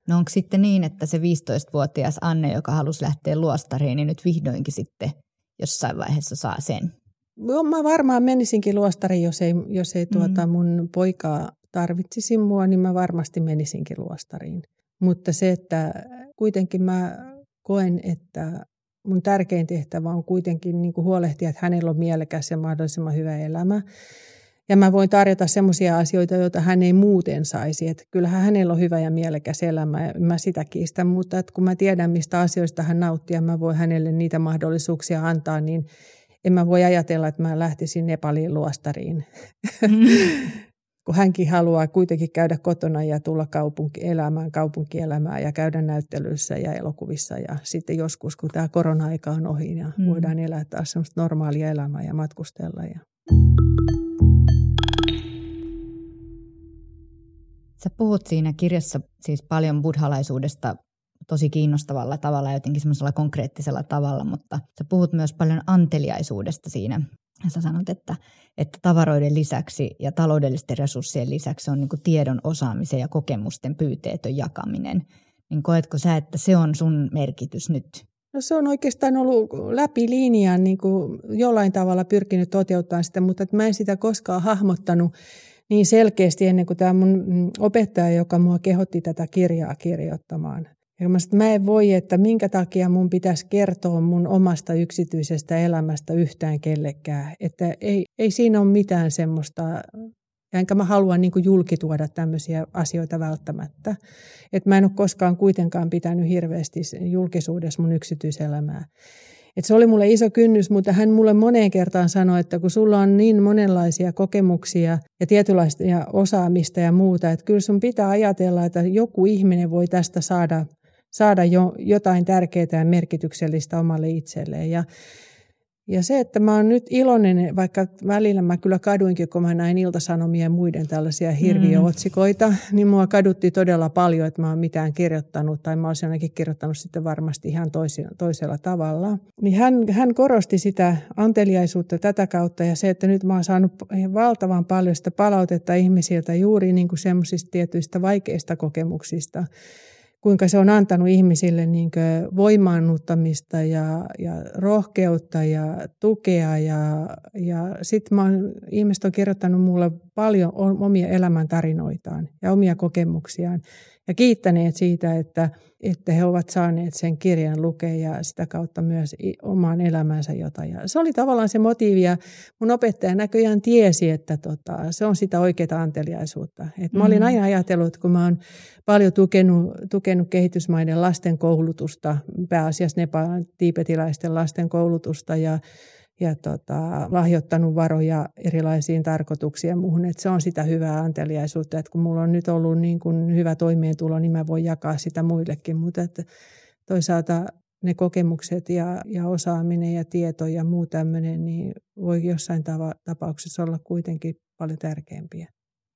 No onko sitten niin, että se 15-vuotias Anne, joka halusi lähteä luostariin, niin nyt vihdoinkin sitten jossain vaiheessa saa sen? Mä varmaan menisinkin luostariin, jos ei, jos ei tuota mm. mun poikaa tarvitsisin mua, niin mä varmasti menisinkin luostariin. Mutta se, että kuitenkin mä koen, että mun tärkein tehtävä on kuitenkin niin kuin huolehtia, että hänellä on mielekäs ja mahdollisimman hyvä elämä. Ja mä voin tarjota semmoisia asioita, joita hän ei muuten saisi. Että kyllähän hänellä on hyvä ja mielekäs elämä ja mä sitä kiistän, mutta että kun mä tiedän, mistä asioista hän nauttii ja mä voin hänelle niitä mahdollisuuksia antaa, niin en mä voi ajatella, että mä lähtisin Nepalin luostariin. Mm. kun hänkin haluaa kuitenkin käydä kotona ja tulla kaupunkielämään, kaupunkielämään ja käydä näyttelyissä ja elokuvissa. Ja sitten joskus, kun tämä korona-aika on ohi, ja mm. voidaan elää taas semmoista normaalia elämää ja matkustella. Ja... Sä puhut siinä kirjassa siis paljon buddhalaisuudesta tosi kiinnostavalla tavalla, jotenkin semmoisella konkreettisella tavalla, mutta sä puhut myös paljon anteliaisuudesta siinä. Ja sä sanot, että, että tavaroiden lisäksi ja taloudellisten resurssien lisäksi on niin tiedon, osaamisen ja kokemusten pyyteetön jakaminen. Niin koetko sä, että se on sun merkitys nyt? No se on oikeastaan ollut läpi linjaan niin jollain tavalla pyrkinyt toteuttamaan sitä, mutta mä en sitä koskaan hahmottanut niin selkeästi ennen kuin tämä mun mm, opettaja, joka mua kehotti tätä kirjaa kirjoittamaan. Ja mä, mä en voi, että minkä takia mun pitäisi kertoa mun omasta yksityisestä elämästä yhtään kellekään. Että ei, ei siinä ole mitään semmoista, enkä mä halua niin julkituoda tämmöisiä asioita välttämättä. Että mä en ole koskaan kuitenkaan pitänyt hirveästi julkisuudessa mun yksityiselämää. Et se oli mulle iso kynnys, mutta hän mulle moneen kertaan sanoi, että kun sulla on niin monenlaisia kokemuksia ja tietynlaista ja osaamista ja muuta, että kyllä sun pitää ajatella, että joku ihminen voi tästä saada saada jo jotain tärkeää ja merkityksellistä omalle itselleen. Ja, ja se, että mä oon nyt iloinen, vaikka välillä mä kyllä kaduinkin, kun mä näin iltasanomia ja muiden tällaisia hirviöotsikoita, mm. niin mua kadutti todella paljon, että mä oon mitään kirjoittanut, tai mä olisin ainakin kirjoittanut sitten varmasti ihan toisi, toisella tavalla. Niin hän, hän korosti sitä anteliaisuutta tätä kautta, ja se, että nyt mä oon saanut valtavan paljon sitä palautetta ihmisiltä juuri niin kuin semmoisista tietyistä vaikeista kokemuksista, kuinka se on antanut ihmisille niin voimaannuttamista ja, ja rohkeutta ja tukea. Ja, ja sitten ihmiset on kirjoittanut mulle paljon omia elämäntarinoitaan ja omia kokemuksiaan ja kiittäneet siitä, että, että he ovat saaneet sen kirjan lukea ja sitä kautta myös omaan elämänsä jotain. Ja se oli tavallaan se motiivi ja mun opettaja näköjään tiesi, että tota, se on sitä oikeaa anteliaisuutta. Et mä olin mm. aina ajatellut, kun mä oon paljon tukenut, tukenut kehitysmaiden lasten koulutusta, pääasiassa Nepal, tiipetiläisten lasten koulutusta ja ja tota, lahjoittanut varoja erilaisiin tarkoituksiin ja muuhun. Että se on sitä hyvää anteliaisuutta, että kun mulla on nyt ollut niin kuin hyvä toimeentulo, niin mä voin jakaa sitä muillekin. Mutta toisaalta ne kokemukset ja, ja osaaminen ja tieto ja muu tämmöinen, niin voi jossain tava, tapauksessa olla kuitenkin paljon tärkeämpiä.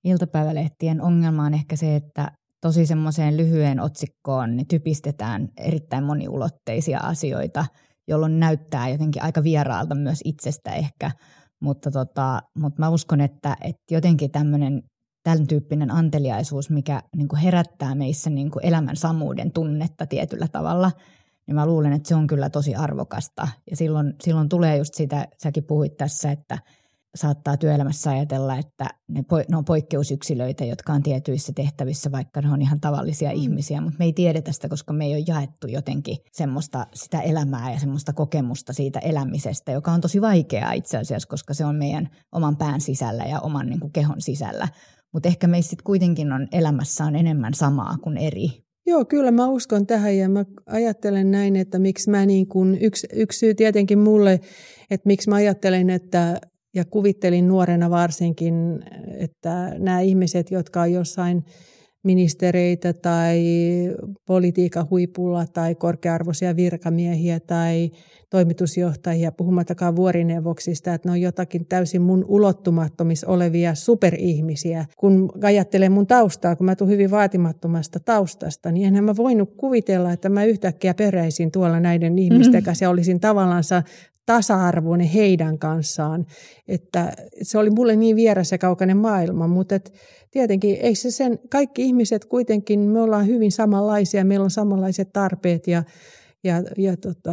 Iltapäivälehtien ongelma on ehkä se, että tosi semmoiseen lyhyen otsikkoon niin typistetään erittäin moniulotteisia asioita – jolloin näyttää jotenkin aika vieraalta myös itsestä ehkä. Mutta, tota, mutta mä uskon, että, että jotenkin tämmöinen tämän tyyppinen anteliaisuus, mikä niin kuin herättää meissä niin kuin elämän samuuden tunnetta tietyllä tavalla, niin mä luulen, että se on kyllä tosi arvokasta. Ja silloin, silloin tulee just sitä, säkin puhuit tässä, että – saattaa työelämässä ajatella, että ne, po, ne on poikkeusyksilöitä, jotka on tietyissä tehtävissä, vaikka ne on ihan tavallisia mm. ihmisiä, mutta me ei tiedetä sitä, koska me ei ole jaettu jotenkin semmoista sitä elämää ja semmoista kokemusta siitä elämisestä, joka on tosi vaikeaa itse asiassa, koska se on meidän oman pään sisällä ja oman niin kuin kehon sisällä. Mutta ehkä meissä sitten kuitenkin on elämässä on enemmän samaa kuin eri. Joo, kyllä mä uskon tähän ja mä ajattelen näin, että miksi mä niin kuin, yksi, yksi syy tietenkin mulle, että miksi mä ajattelen, että ja kuvittelin nuorena varsinkin, että nämä ihmiset, jotka on jossain ministereitä tai politiikan huipulla tai korkearvoisia virkamiehiä tai toimitusjohtajia, puhumattakaan vuorineuvoksista, että ne on jotakin täysin mun ulottumattomissa olevia superihmisiä. Kun ajattelen mun taustaa, kun mä tuun hyvin vaatimattomasta taustasta, niin enhän mä voinut kuvitella, että mä yhtäkkiä peräisin tuolla näiden ihmisten mm-hmm. kanssa ja olisin tavallaan tasa-arvoinen heidän kanssaan. Että se oli mulle niin vieras ja kaukainen maailma, mutta et tietenkin ei se sen, kaikki ihmiset kuitenkin, me ollaan hyvin samanlaisia, meillä on samanlaiset tarpeet ja, ja, ja tota,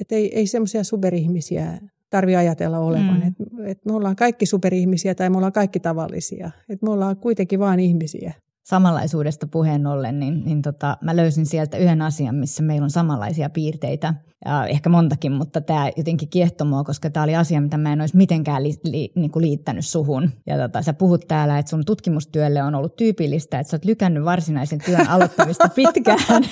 et ei, ei semmoisia superihmisiä tarvi ajatella olevan. Mm. Et, et me ollaan kaikki superihmisiä tai me ollaan kaikki tavallisia. Et me ollaan kuitenkin vain ihmisiä. samanlaisuudesta puheen ollen, niin, niin tota, mä löysin sieltä yhden asian, missä meillä on samanlaisia piirteitä. Ja ehkä montakin, mutta tämä jotenkin kiehtoi mua, koska tämä oli asia, mitä mä en olisi mitenkään li, li, niin kuin liittänyt suhun. Ja tota, sä puhut täällä, että sun tutkimustyölle on ollut tyypillistä, että sä oot lykännyt varsinaisen työn aloittamista pitkään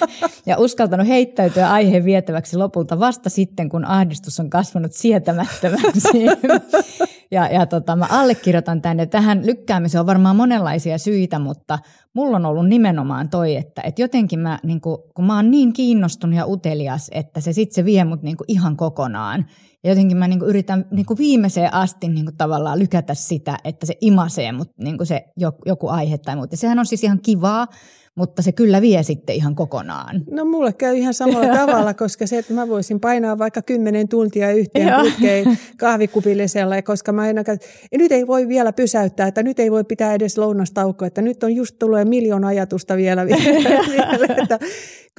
ja uskaltanut heittäytyä aiheen vietäväksi lopulta vasta sitten, kun ahdistus on kasvanut sietämättömäksi. Ja, ja tota, mä allekirjoitan tänne. Tähän lykkäämiseen on varmaan monenlaisia syitä, mutta mulla on ollut nimenomaan toi, että, että jotenkin mä, niin kun, kun mä oon niin kiinnostunut ja utelias, että se sitten se vie mut niin ihan kokonaan. Ja jotenkin mä niin yritän niin viimeiseen asti niin tavallaan lykätä sitä, että se imasee mut niin se joku aihe tai muuta. Sehän on siis ihan kivaa, mutta se kyllä vie sitten ihan kokonaan. No mulle käy ihan samalla tavalla, koska se, että mä voisin painaa vaikka kymmenen tuntia yhteen putkeen kahvikupillisella, koska mä aina, ja nyt ei voi vielä pysäyttää, että nyt ei voi pitää edes lounastaukoa, että nyt on just tulee miljoona ajatusta vielä, vielä että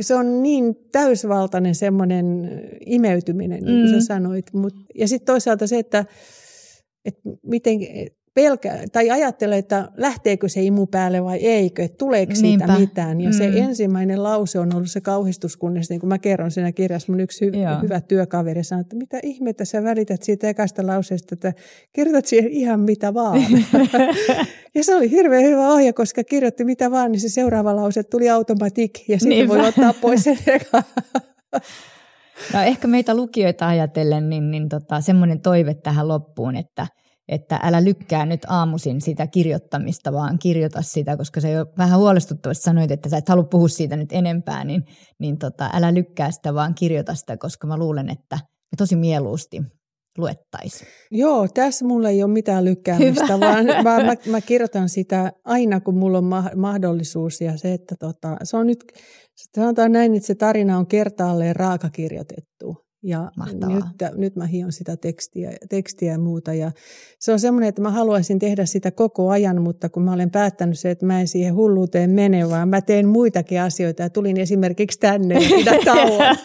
se on niin täysvaltainen semmoinen imeytyminen, niin kuin mm. sä sanoit. Mut, ja sitten toisaalta se, että, että miten, pelkä, tai ajattelee, että lähteekö se imu päälle vai eikö, että tuleeko siitä Niinpä. mitään. Ja mm. se ensimmäinen lause on ollut se kauhistus, kunnes niin kuin mä kerron siinä kirjassa, mun yksi hy- hyvä työkaveri sanoi, että mitä ihmettä sä välität siitä ekasta lauseesta, että kirjoitat siihen ihan mitä vaan. ja se oli hirveän hyvä ohje, koska kirjoitti mitä vaan, niin se seuraava lause tuli automatik ja sitten voi ottaa pois sen No ehkä meitä lukijoita ajatellen, niin, niin tota, semmoinen toive tähän loppuun, että – että älä lykkää nyt aamuisin sitä kirjoittamista, vaan kirjoita sitä, koska se jo vähän huolestuttavasti sanoit, että sä et halua puhua siitä nyt enempää, niin, niin tota, älä lykkää sitä, vaan kirjoita sitä, koska mä luulen, että me tosi mieluusti luettaisiin. Joo, tässä mulla ei ole mitään lykkäämistä, Hyvä. vaan, vaan mä, mä kirjoitan sitä aina, kun mulla on ma- mahdollisuus. Ja se, että tota, se on nyt, sanotaan näin, että se tarina on kertaalleen raakakirjoitettu. Ja nyt, nyt mä hion sitä tekstiä, tekstiä ja muuta. Ja se on semmoinen, että mä haluaisin tehdä sitä koko ajan, mutta kun mä olen päättänyt se, että mä en siihen hulluuteen mene, vaan mä teen muitakin asioita. Ja tulin esimerkiksi tänne ja tauon.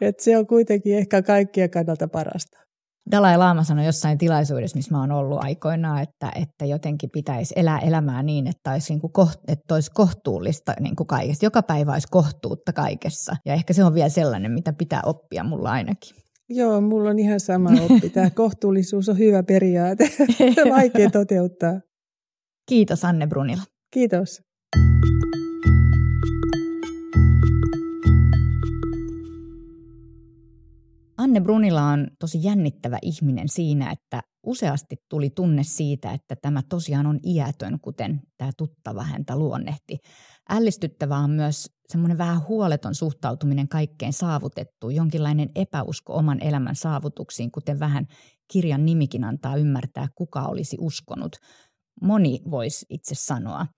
Et se on kuitenkin ehkä kaikkien kannalta parasta. Dalai Lama sanoi jossain tilaisuudessa, missä mä oon ollut aikoinaan, että, että jotenkin pitäisi elää elämää niin, että olisi, niin kuin koht, että olisi kohtuullista niin kuin kaikessa. Joka päivä olisi kohtuutta kaikessa. Ja ehkä se on vielä sellainen, mitä pitää oppia mulla ainakin. Joo, mulla on ihan sama oppi. Tämä kohtuullisuus on hyvä periaate. Vaikea toteuttaa. Kiitos Anne Brunila. Kiitos. Anne Brunila on tosi jännittävä ihminen siinä, että useasti tuli tunne siitä, että tämä tosiaan on iätön, kuten tämä tuttava häntä luonnehti. Ällistyttävää on myös semmoinen vähän huoleton suhtautuminen kaikkeen saavutettuun, jonkinlainen epäusko oman elämän saavutuksiin, kuten vähän kirjan nimikin antaa ymmärtää, kuka olisi uskonut. Moni voisi itse sanoa –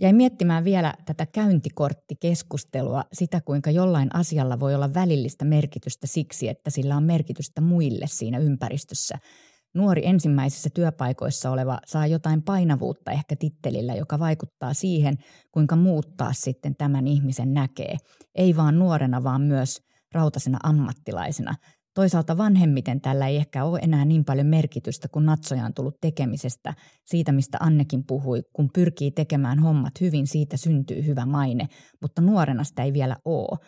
Jäi miettimään vielä tätä käyntikorttikeskustelua, sitä kuinka jollain asialla voi olla välillistä merkitystä siksi, että sillä on merkitystä muille siinä ympäristössä. Nuori ensimmäisissä työpaikoissa oleva saa jotain painavuutta ehkä tittelillä, joka vaikuttaa siihen, kuinka muuttaa sitten tämän ihmisen näkee. Ei vaan nuorena, vaan myös rautasena ammattilaisena – Toisaalta vanhemmiten tällä ei ehkä ole enää niin paljon merkitystä, kun natsoja on tullut tekemisestä, siitä mistä Annekin puhui, kun pyrkii tekemään hommat hyvin, siitä syntyy hyvä maine, mutta nuorena sitä ei vielä ole.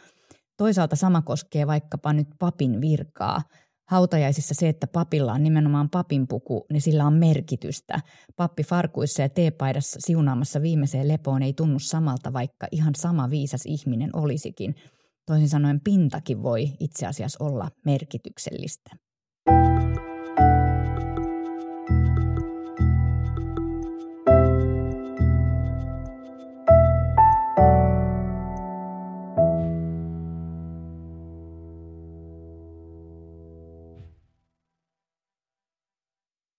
Toisaalta sama koskee vaikkapa nyt papin virkaa. Hautajaisissa se, että papilla on nimenomaan papinpuku, niin sillä on merkitystä. Pappi farkuissa ja teepaidassa siunaamassa viimeiseen lepoon ei tunnu samalta, vaikka ihan sama viisas ihminen olisikin – Toisin sanoen pintakin voi itse asiassa olla merkityksellistä. Thank you